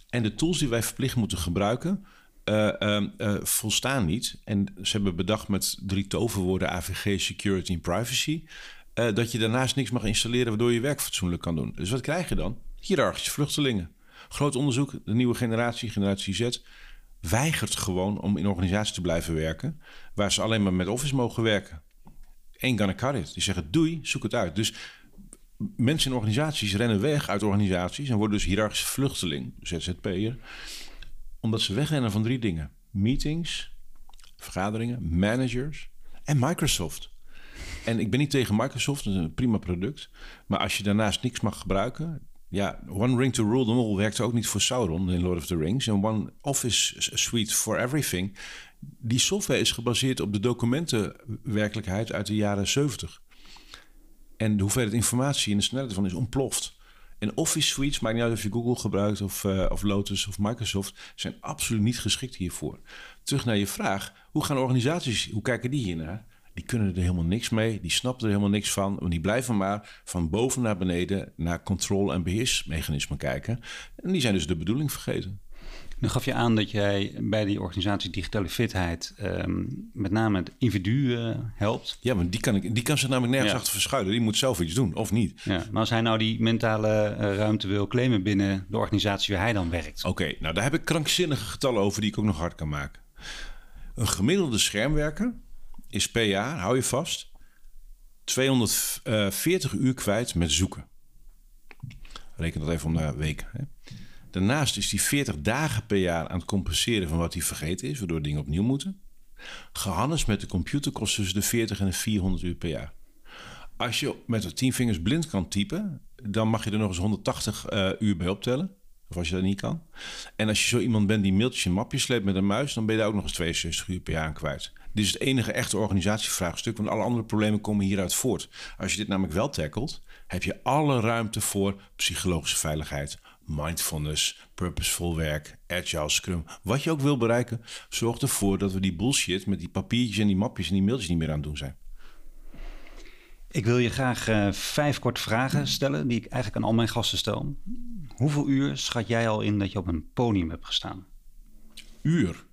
En de tools die wij verplicht moeten gebruiken, uh, uh, volstaan niet. En ze hebben bedacht met drie toverwoorden AVG, security en privacy. Uh, dat je daarnaast niks mag installeren waardoor je werk fatsoenlijk kan doen. Dus wat krijg je dan? Hiërarchische vluchtelingen. Groot onderzoek, de nieuwe generatie, generatie Z, weigert gewoon om in organisaties te blijven werken waar ze alleen maar met Office mogen werken. Eén gonna cut. Die zeggen doei, zoek het uit. Dus mensen in organisaties rennen weg uit organisaties en worden dus hiërarchische vluchteling, ZZP'er omdat ze wegrennen van drie dingen: meetings, vergaderingen, managers en Microsoft. En ik ben niet tegen Microsoft, dat is een prima product. Maar als je daarnaast niks mag gebruiken. Ja, One Ring to Rule them all werkte ook niet voor Sauron in Lord of the Rings. En One Office Suite for Everything. Die software is gebaseerd op de documentenwerkelijkheid uit de jaren 70. En de hoeveelheid informatie en de snelheid ervan is ontploft. En Office suites, maakt niet uit of je Google gebruikt of, uh, of Lotus of Microsoft, zijn absoluut niet geschikt hiervoor. Terug naar je vraag, hoe gaan organisaties, hoe kijken die hiernaar? Die kunnen er helemaal niks mee, die snappen er helemaal niks van. Want die blijven maar van boven naar beneden naar controle- en beheersmechanismen kijken. En die zijn dus de bedoeling vergeten. Nu gaf je aan dat jij bij die organisatie Digitale Fitheid um, met name het individu uh, helpt. Ja, maar die kan, ik, die kan zich namelijk nergens ja. achter verschuilen. Die moet zelf iets doen, of niet. Ja, maar als hij nou die mentale uh, ruimte wil claimen binnen de organisatie waar hij dan werkt. Oké, okay, nou daar heb ik krankzinnige getallen over die ik ook nog hard kan maken. Een gemiddelde schermwerker is per jaar, hou je vast, 240 uur kwijt met zoeken. Reken dat even om de week. Hè? Daarnaast is hij 40 dagen per jaar aan het compenseren van wat hij vergeten is, waardoor dingen opnieuw moeten. Gehannes met de computer kost tussen de 40 en de 400 uur per jaar. Als je met de 10 vingers blind kan typen, dan mag je er nog eens 180 uh, uur bij optellen. Of als je dat niet kan. En als je zo iemand bent die mailtjes en mapjes sleept met een muis, dan ben je daar ook nog eens 62 uur per jaar aan kwijt. Dit is het enige echte organisatievraagstuk, want alle andere problemen komen hieruit voort. Als je dit namelijk wel tackelt, heb je alle ruimte voor psychologische veiligheid, mindfulness, purposeful werk, agile scrum. Wat je ook wil bereiken, zorg ervoor dat we die bullshit met die papiertjes en die mapjes en die mailtjes niet meer aan het doen zijn. Ik wil je graag uh, vijf korte vragen stellen die ik eigenlijk aan al mijn gasten stel. Hoeveel uur schat jij al in dat je op een podium hebt gestaan? Uur?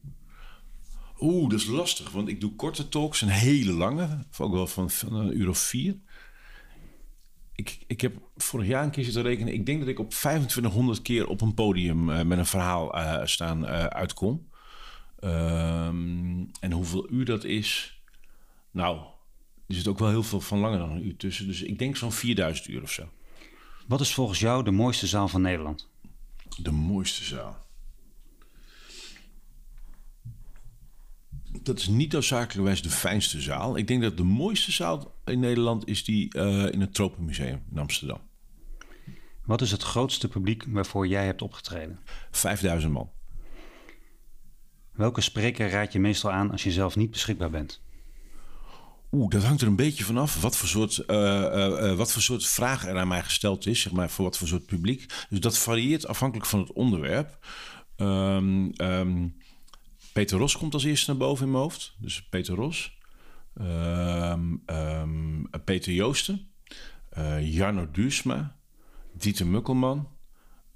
Oeh, dat is lastig, want ik doe korte talks en hele lange, ook wel van, van een uur of vier ik, ik heb vorig jaar een keer zitten rekenen. Ik denk dat ik op 2500 keer op een podium uh, met een verhaal uh, staan uh, uitkom. Um, en hoeveel uur dat is. Nou, er zit ook wel heel veel van langer dan een uur tussen. Dus ik denk zo'n 4000 uur of zo. Wat is volgens jou de mooiste zaal van Nederland? De mooiste zaal. Dat is niet noodzakelijkerwijs de fijnste zaal. Ik denk dat de mooiste zaal in Nederland is die uh, in het Tropenmuseum in Amsterdam. Wat is het grootste publiek waarvoor jij hebt opgetreden? 5000 man. Welke spreker raad je meestal aan als je zelf niet beschikbaar bent? Oeh, dat hangt er een beetje vanaf wat voor soort, uh, uh, uh, wat voor soort vraag er aan mij gesteld is, zeg maar, voor wat voor soort publiek. Dus dat varieert afhankelijk van het onderwerp. Um, um, Peter Ros komt als eerste naar boven in mijn hoofd. Dus Peter Ros. Um, um, Peter Joosten. Uh, Jarno Duursma. Dieter Mukkelman.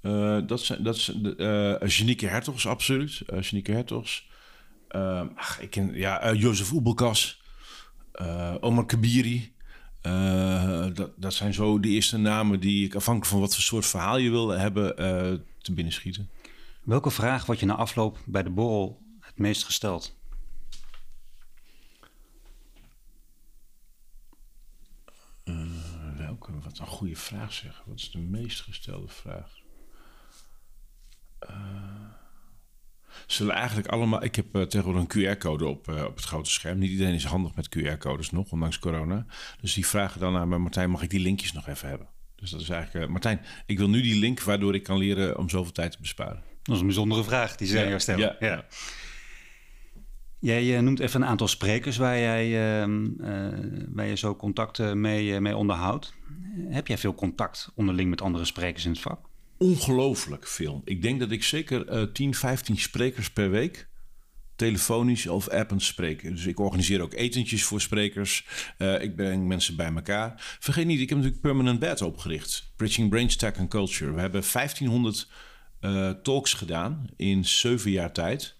Uh, dat zijn, dat zijn Janieke Hertogs, absoluut. Uh, Hertogs. Ehm, ach, ik ja, Jozef Oebelkas. Omar Kabiri. dat, dat zijn zo de eerste namen die ik afhankelijk van wat voor soort verhaal je wil hebben te binnenschieten. Welke vraag wordt je na afloop bij de borrel meest gesteld? welke? Wat een goede vraag zeg. Wat is de meest gestelde vraag? zullen eigenlijk allemaal. Ik heb uh, tegenwoordig een QR-code op, uh, op het grote scherm. Niet iedereen is handig met QR-codes nog, ondanks corona. Dus die vragen dan aan Martijn: mag ik die linkjes nog even hebben? Dus dat is eigenlijk. Uh, Martijn, ik wil nu die link waardoor ik kan leren om zoveel tijd te besparen. Dat is een bijzondere vraag die ze aan jou stellen. Ja, ja. Jij noemt even een aantal sprekers waar jij, ehm, waar je zo contacten mee, mee onderhoudt. Heb jij veel contact onderling met andere sprekers in het vak? ongelooflijk veel. Ik denk dat ik zeker uh, 10, 15 sprekers per week telefonisch of append spreken. Dus ik organiseer ook etentjes voor sprekers. Ik breng mensen bij elkaar. Vergeet niet, ik heb natuurlijk Permanent Bed opgericht. Bridging Brain Stack and Culture. We hebben 1500 uh, talks gedaan in 7 jaar tijd.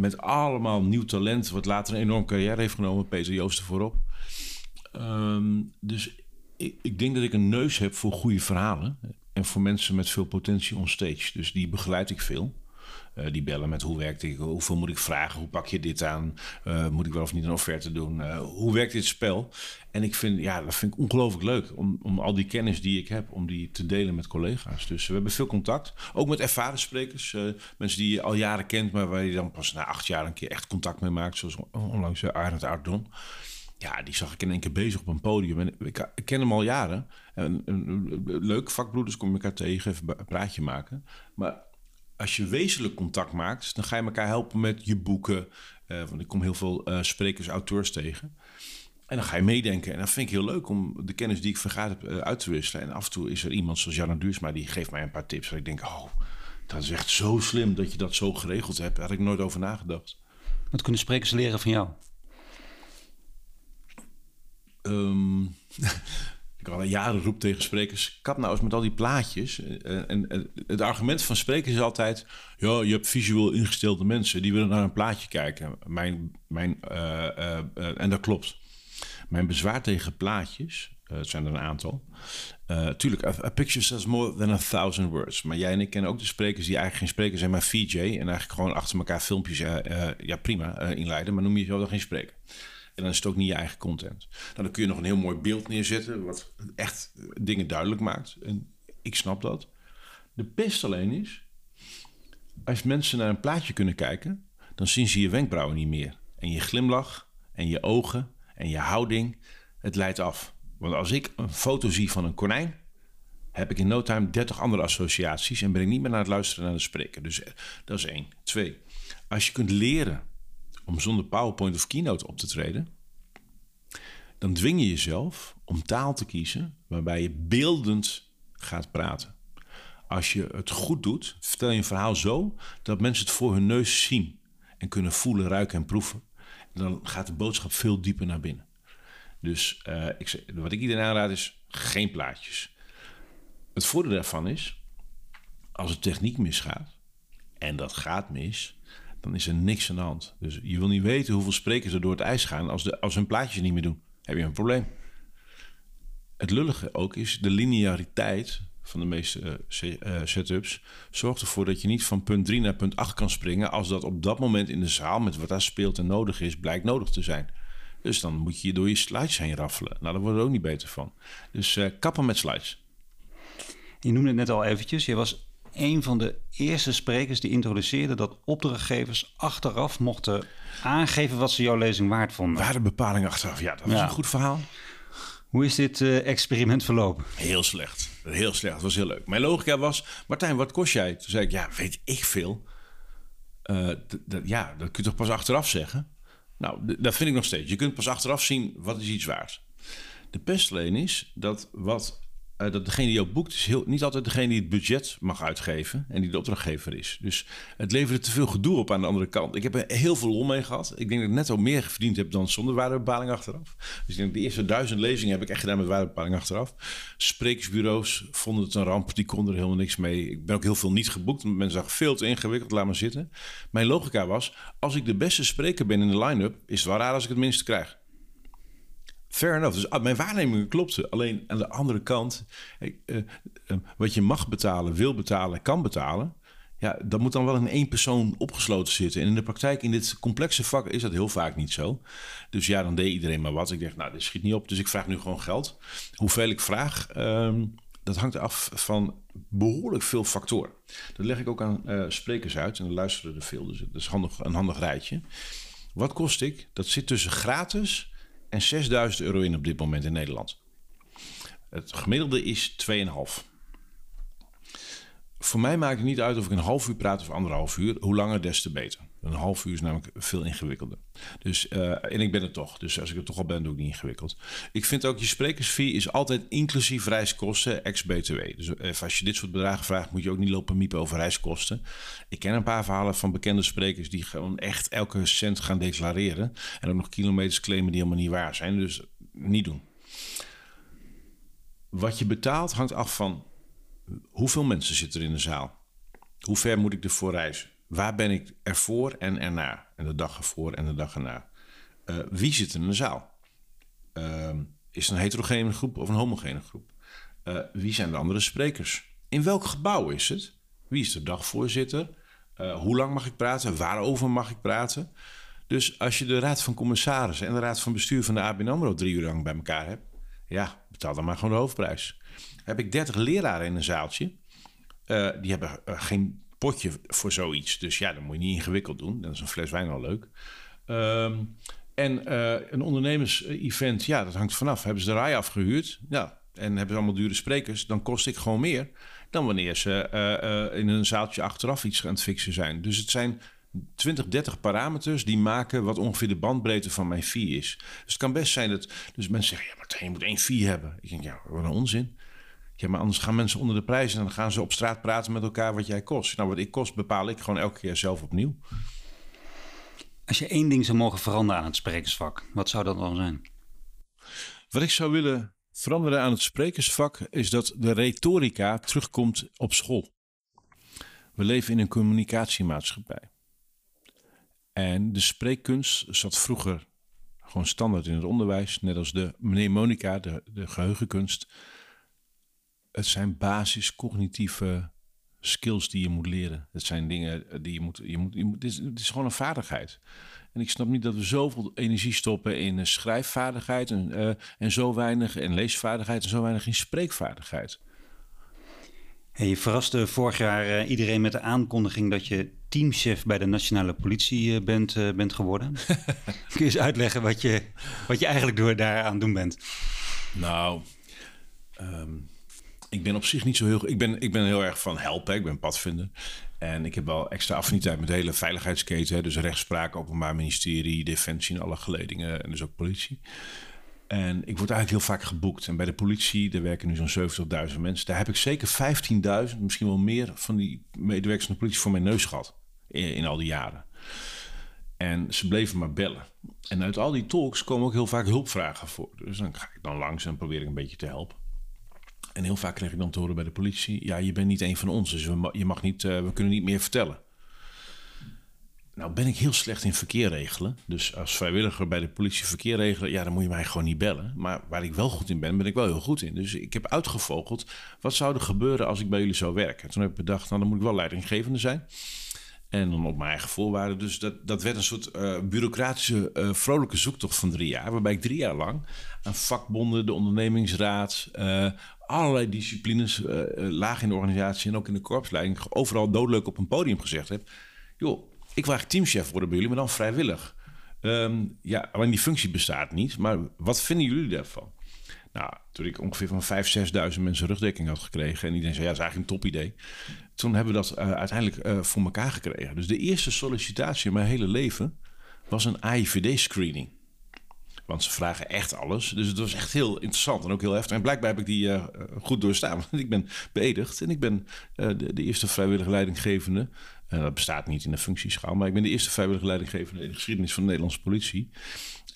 Met allemaal nieuw talent, wat later een enorm carrière heeft genomen. Peter Joosten voorop. Um, dus ik, ik, denk dat ik een neus heb voor goede verhalen. En voor mensen met veel potentie on stage. Dus die begeleid ik veel. Uh, die bellen met hoe werkt ik, hoeveel moet ik vragen, hoe pak je dit aan, uh, moet ik wel of niet een offerte doen, uh, hoe werkt dit spel? En ik vind, ja, dat vind ik ongelooflijk leuk om, om al die kennis die ik heb, om die te delen met collega's. Dus we hebben veel contact, ook met ervaren sprekers, mensen die je al jaren kent, maar waar je dan pas na acht jaar een keer echt contact mee maakt, zoals onlangs Arend Ardon. Ja, die zag ik in één keer bezig op een podium. En ik, ik ken hem al jaren. En, leuk, vakbroeders kom je elkaar tegen, even een praatje maken. Maar als je wezenlijk contact maakt, dan ga je elkaar helpen met je boeken. Uh, want ik kom heel veel uh, sprekers, auteurs tegen. En dan ga je meedenken. En dat vind ik heel leuk om de kennis die ik vergaat heb uh, uit te wisselen. En af en toe is er iemand zoals Janne Duursma, die geeft mij een paar tips. Waar ik denk, oh, dat is echt zo slim dat je dat zo geregeld hebt. Daar had ik nooit over nagedacht. Wat kunnen sprekers leren van jou? Um, ik al jaren roep tegen sprekers: kap nou eens met al die plaatjes. Eh, en, en, het argument van sprekers is altijd: ja, je hebt visueel ingestelde mensen die willen naar een plaatje kijken. Mijn, mijn, en dat klopt. Mijn bezwaar tegen plaatjes, het zijn er een aantal. tuurlijk, a, a, picture says more than a thousand words. Maar jij en ik kennen ook de sprekers die eigenlijk geen sprekers zijn, maar VJ. En eigenlijk gewoon achter elkaar filmpjes, ja prima, inleiden. Maar noem je zo dan geen spreker. En dan is het ook niet je eigen content. Nou, dan kun je nog een heel mooi beeld neerzetten, wat echt dingen duidelijk maakt. En ik snap dat. De pest alleen is, als mensen naar een plaatje kunnen kijken, dan zien ze je wenkbrauwen niet meer. En je glimlach, en je ogen, en je houding, het leidt af. Want als ik een foto zie van een konijn, heb ik in no time 30 andere associaties en ben ik niet meer naar het luisteren naar de spreker. Dus eh, dat is één. Twee, als je kunt leren om zonder PowerPoint of Keynote op te treden, dan dwing je jezelf om taal te kiezen waarbij je beeldend gaat praten. Als je het goed doet, vertel je een verhaal zo dat mensen het voor hun neus zien en kunnen voelen, ruiken en proeven. dan gaat de boodschap veel dieper naar binnen. Dus uh, ik, wat ik iedereen aanraad is geen plaatjes. Het voordeel daarvan is, als de techniek misgaat, en dat gaat mis, dan is er niks aan de hand. Dus je wil niet weten hoeveel sprekers er door het ijs gaan als, de, als hun plaatjes niet meer doen. Heb je een probleem. Het lullige ook is de lineariteit van de meeste uh, setups zorgt ervoor dat je niet van punt 3 naar punt 8 kan springen als dat op dat moment in de zaal met wat daar speelt en nodig is, blijkt nodig te zijn. Dus dan moet je door je slides heen raffelen. Nou, daar wordt er ook niet beter van. Dus uh, kappen met slides. Je noemde het net al eventjes. Je was een van de eerste sprekers die introduceerde dat opdrachtgevers achteraf mochten aangeven wat ze jouw lezing waard vonden. Waardebepaling achteraf, ja, dat is een goed verhaal. Hoe is dit uh, experiment verlopen? Heel slecht. Heel slecht. Het was heel leuk. Mijn logica was: Martijn, wat kost jij? Toen zei ik: Ja, weet ik veel. Uh, ja, dat kun je toch pas achteraf zeggen? Nou, dat vind ik nog steeds. Je kunt pas achteraf zien wat is iets waard. De pest alleen is dat wat uh, dat degene die jou boekt is heel, niet altijd degene die het budget mag uitgeven en die de opdrachtgever is. Dus het levert te veel gedoe op aan de andere kant. Ik heb er heel veel lol mee gehad. Ik denk dat ik net al meer verdiend heb dan zonder waardebepaling achteraf. Dus ik denk de eerste duizend lezingen heb ik echt gedaan met waardebepaling achteraf. Sprekersbureaus vonden het een ramp, die konden er helemaal niks mee. Ik ben ook heel veel niet geboekt, want mensen zagen veel te ingewikkeld, laat maar zitten. Mijn logica was, als ik de beste spreker ben in de line-up, is het wel raar als ik het minste krijg. Fair enough. Dus ah, mijn waarnemingen klopten. Alleen aan de andere kant, eh, eh, wat je mag betalen, wil betalen, kan betalen. Ja, dat moet dan wel in één persoon opgesloten zitten. En in de praktijk, in dit complexe vak, is dat heel vaak niet zo. Dus ja, dan deed iedereen maar wat. Ik dacht, nou, dit schiet niet op. Dus ik vraag nu gewoon geld. Hoeveel ik vraag, ehm, dat hangt af van behoorlijk veel factoren. Dat leg ik ook aan uh, sprekers uit. En dan luisteren er veel. Dus dat is handig, een handig rijtje. Wat kost ik? Dat zit tussen gratis en 6000 euro in op dit moment in Nederland. Het gemiddelde is 2,5. Voor mij maakt het niet uit of ik een half uur praat of anderhalf uur. Hoe langer, des te beter. Een half uur is namelijk veel ingewikkelder. Dus, uh, en ik ben het toch. Dus als ik er toch al ben, doe ik niet ingewikkeld. Ik vind ook je sprekersfee is altijd inclusief reiskosten ex-BTW. Dus uh, als je dit soort bedragen vraagt, moet je ook niet lopen miepen over reiskosten. Ik ken een paar verhalen van bekende sprekers die gewoon echt elke cent gaan declareren. En ook nog kilometers claimen die helemaal niet waar zijn. Dus niet doen. Wat je betaalt hangt af van hoeveel mensen zitten er in de zaal? Hoe ver moet ik ervoor reizen? Waar ben ik ervoor en erna? En de dag ervoor en de dag erna. Uh, wie zit in de zaal? Uh, is het een heterogene groep of een homogene groep? Uh, wie zijn de andere sprekers? In welk gebouw is het? Wie is de dagvoorzitter? Uh, hoe lang mag ik praten? Waarover mag ik praten? Dus als je de raad van commissarissen en de raad van bestuur van de ABN AMRO drie uur lang bij elkaar hebt... ja, betaal dan maar gewoon de hoofdprijs heb ik 30 leraren in een zaaltje. Die hebben geen potje voor zoiets. Dus ja, dat moet je niet ingewikkeld doen. Dan is een fles wijn al leuk. Um, en uh, een ondernemers-event, ja, dat hangt vanaf. Hebben ze de rij afgehuurd? Ja. En hebben ze allemaal dure sprekers? Dan kost ik gewoon meer dan wanneer ze in een zaaltje achteraf iets aan het fixen zijn. Dus het zijn 20, 30 parameters die maken wat ongeveer de bandbreedte van mijn fee is. Dus het kan best zijn dat dus mensen zeggen: ja, maar je moet één fee hebben. Ik denk, ja, wat een onzin. Ja, maar anders gaan mensen onder de prijs en dan gaan ze op straat praten met elkaar wat jij kost. Nou, wat ik kost bepaal ik gewoon elke keer zelf opnieuw. Als je één ding zou mogen veranderen aan het sprekersvak, wat zou dat dan zijn? Wat ik zou willen veranderen aan het sprekersvak is dat de retorica terugkomt op school. We leven in een communicatiemaatschappij. En de spreekkunst zat vroeger gewoon standaard in het onderwijs, net als de mnemonica, de, de geheugenkunst het zijn basis cognitieve skills die je moet leren. Het zijn dingen die je moet. Je moet, je moet het, is, gewoon een vaardigheid. En ik snap niet dat we zoveel energie stoppen in schrijfvaardigheid en, uh, en zo weinig in leesvaardigheid en zo weinig in spreekvaardigheid. Hey, je verraste vorig jaar uh, iedereen met de aankondiging dat je teamchef bij de nationale politie uh, bent, bent geworden. Kun je eens uitleggen wat je, wat je eigenlijk door daar aan doen bent? Nou, um, ik ben op zich niet zo heel... Ik ben, ik ben heel erg van helpen. Ik ben padvinder. En ik heb wel extra affiniteit met de hele veiligheidsketen. Dus rechtspraak, openbaar ministerie, defensie en alle geledingen. En dus ook politie. En ik word eigenlijk heel vaak geboekt. En bij de politie, daar werken nu zo'n 70.000 mensen. Daar heb ik zeker 15.000, misschien wel meer van die medewerkers van de politie voor mijn neus gehad. In, in al die jaren. En ze bleven maar bellen. En uit al die talks komen ook heel vaak hulpvragen voor. Dus dan ga ik dan langs en probeer ik een beetje te helpen. En heel vaak kreeg ik dan te horen bij de politie: ja, je bent niet een van ons, dus we, je mag niet, uh, we kunnen niet meer vertellen. Nou ben ik heel slecht in verkeer regelen. Dus als vrijwilliger bij de politie verkeer regelen, ja, dan moet je mij gewoon niet bellen. Maar waar ik wel goed in ben, ben ik wel heel goed in. Dus ik heb uitgevogeld, wat zou er gebeuren als ik bij jullie zou werken? Toen heb ik bedacht, nou dan moet ik wel leidinggevende zijn. En dan op mijn eigen voorwaarden. Dus dat, dat werd een soort uh, bureaucratische, uh, vrolijke zoektocht van drie jaar. Waarbij ik drie jaar lang aan vakbonden, de ondernemingsraad, uh, allerlei disciplines, laag in de organisatie en ook in de korpsleiding, overal doodleuk op een podium gezegd heb. Joh, ik wil eigenlijk teamchef worden bij jullie, maar dan vrijwillig. Um, ja, alleen die functie bestaat niet. Maar wat vinden jullie daarvan? Nou, toen ik ongeveer van 5.000, 6.000 mensen rugdekking had gekregen... en iedereen zei, ja, dat is eigenlijk een top idee. Toen hebben we dat uh, uiteindelijk uh, voor elkaar gekregen. Dus de eerste sollicitatie in mijn hele leven was een AIVD-screening. Want ze vragen echt alles. Dus het was echt heel interessant en ook heel heftig. En blijkbaar heb ik die uh, goed doorstaan. Want ik ben beëdigd en ik ben de, de, eerste vrijwillige leidinggevende. dat bestaat niet in de functieschaal, maar ik ben de eerste vrijwillige leidinggevende in de geschiedenis van de Nederlandse politie.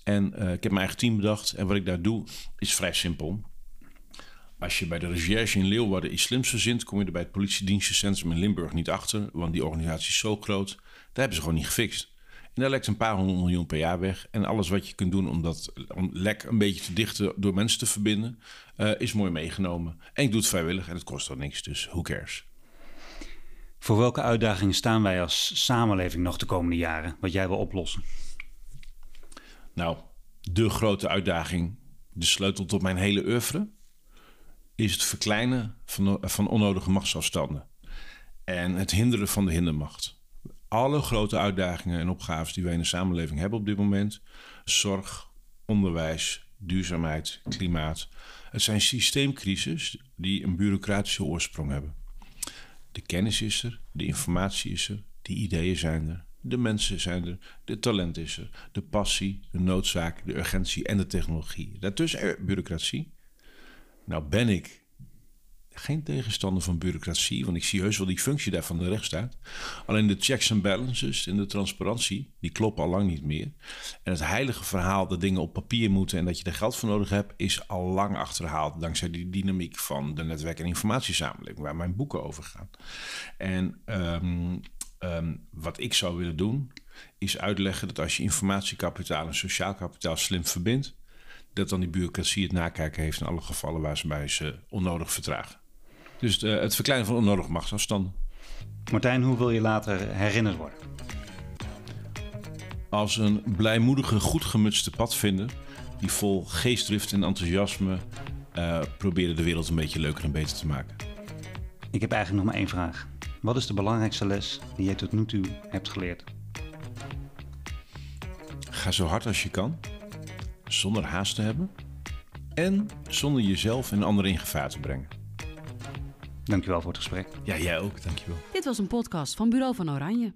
En ik heb mijn eigen team bedacht. En wat ik daar doe, is vrij simpel. Als je bij de recherche in Leeuwarden iets slims verzint, kom je er bij het politiedienstcentrum in Limburg niet achter. Want die organisatie is zo groot. Daar hebben ze gewoon niet gefixt. En daar lekt een paar honderd miljoen per jaar weg. En alles wat je kunt doen om dat om lek een beetje te dichten door mensen te verbinden, uh, is mooi meegenomen. En ik doe het vrijwillig en het kost ook niks, dus who cares. Voor welke uitdagingen staan wij als samenleving nog de komende jaren, wat jij wil oplossen? Nou, de grote uitdaging, de sleutel tot mijn hele oeuvre, is het verkleinen van, van onnodige machtsafstanden en het hinderen van de hindermacht. Alle grote uitdagingen en opgaves die wij in de samenleving hebben op dit moment, zorg, onderwijs, duurzaamheid, klimaat, het zijn systeemcrisis die een bureaucratische oorsprong hebben. De kennis is er, de informatie is er, de ideeën zijn er, de mensen zijn er, de talent is er, de passie, de noodzaak, de urgentie en de technologie. Daartussen bureaucratie. Nou ben ik geen tegenstander van bureaucratie, want ik zie heus wel die functie daar van de rechtsstaat. Alleen de checks en balances en de transparantie, die kloppen al lang niet meer. En het heilige verhaal dat dingen op papier moeten en dat je er geld voor nodig hebt, is al lang achterhaald dankzij die dynamiek van de netwerk- en informatiesamenleving, waar mijn boeken over gaan. En um, um, wat ik zou willen doen, is uitleggen dat als je informatiekapitaal en sociaal kapitaal slim verbindt, dat dan die bureaucratie het nakijken heeft in alle gevallen waar ze bij ze onnodig vertragen. Dus uh, het verkleinen van onnodig machtsafstanden. Martijn, hoe wil je later herinnerd worden? Als een blijmoedige, goed gemutste padvinder die vol geestdrift en enthousiasme uh, probeerde de wereld een beetje leuker en beter te maken. Ik heb eigenlijk nog maar één vraag. Wat is de belangrijkste les die je tot nu toe hebt geleerd? Ga zo hard als je kan, zonder haast te hebben en zonder jezelf en anderen in gevaar te brengen. Dankjewel voor het gesprek. Ja, jij ook. Dankjewel. Dit was een podcast van Bureau van Oranje.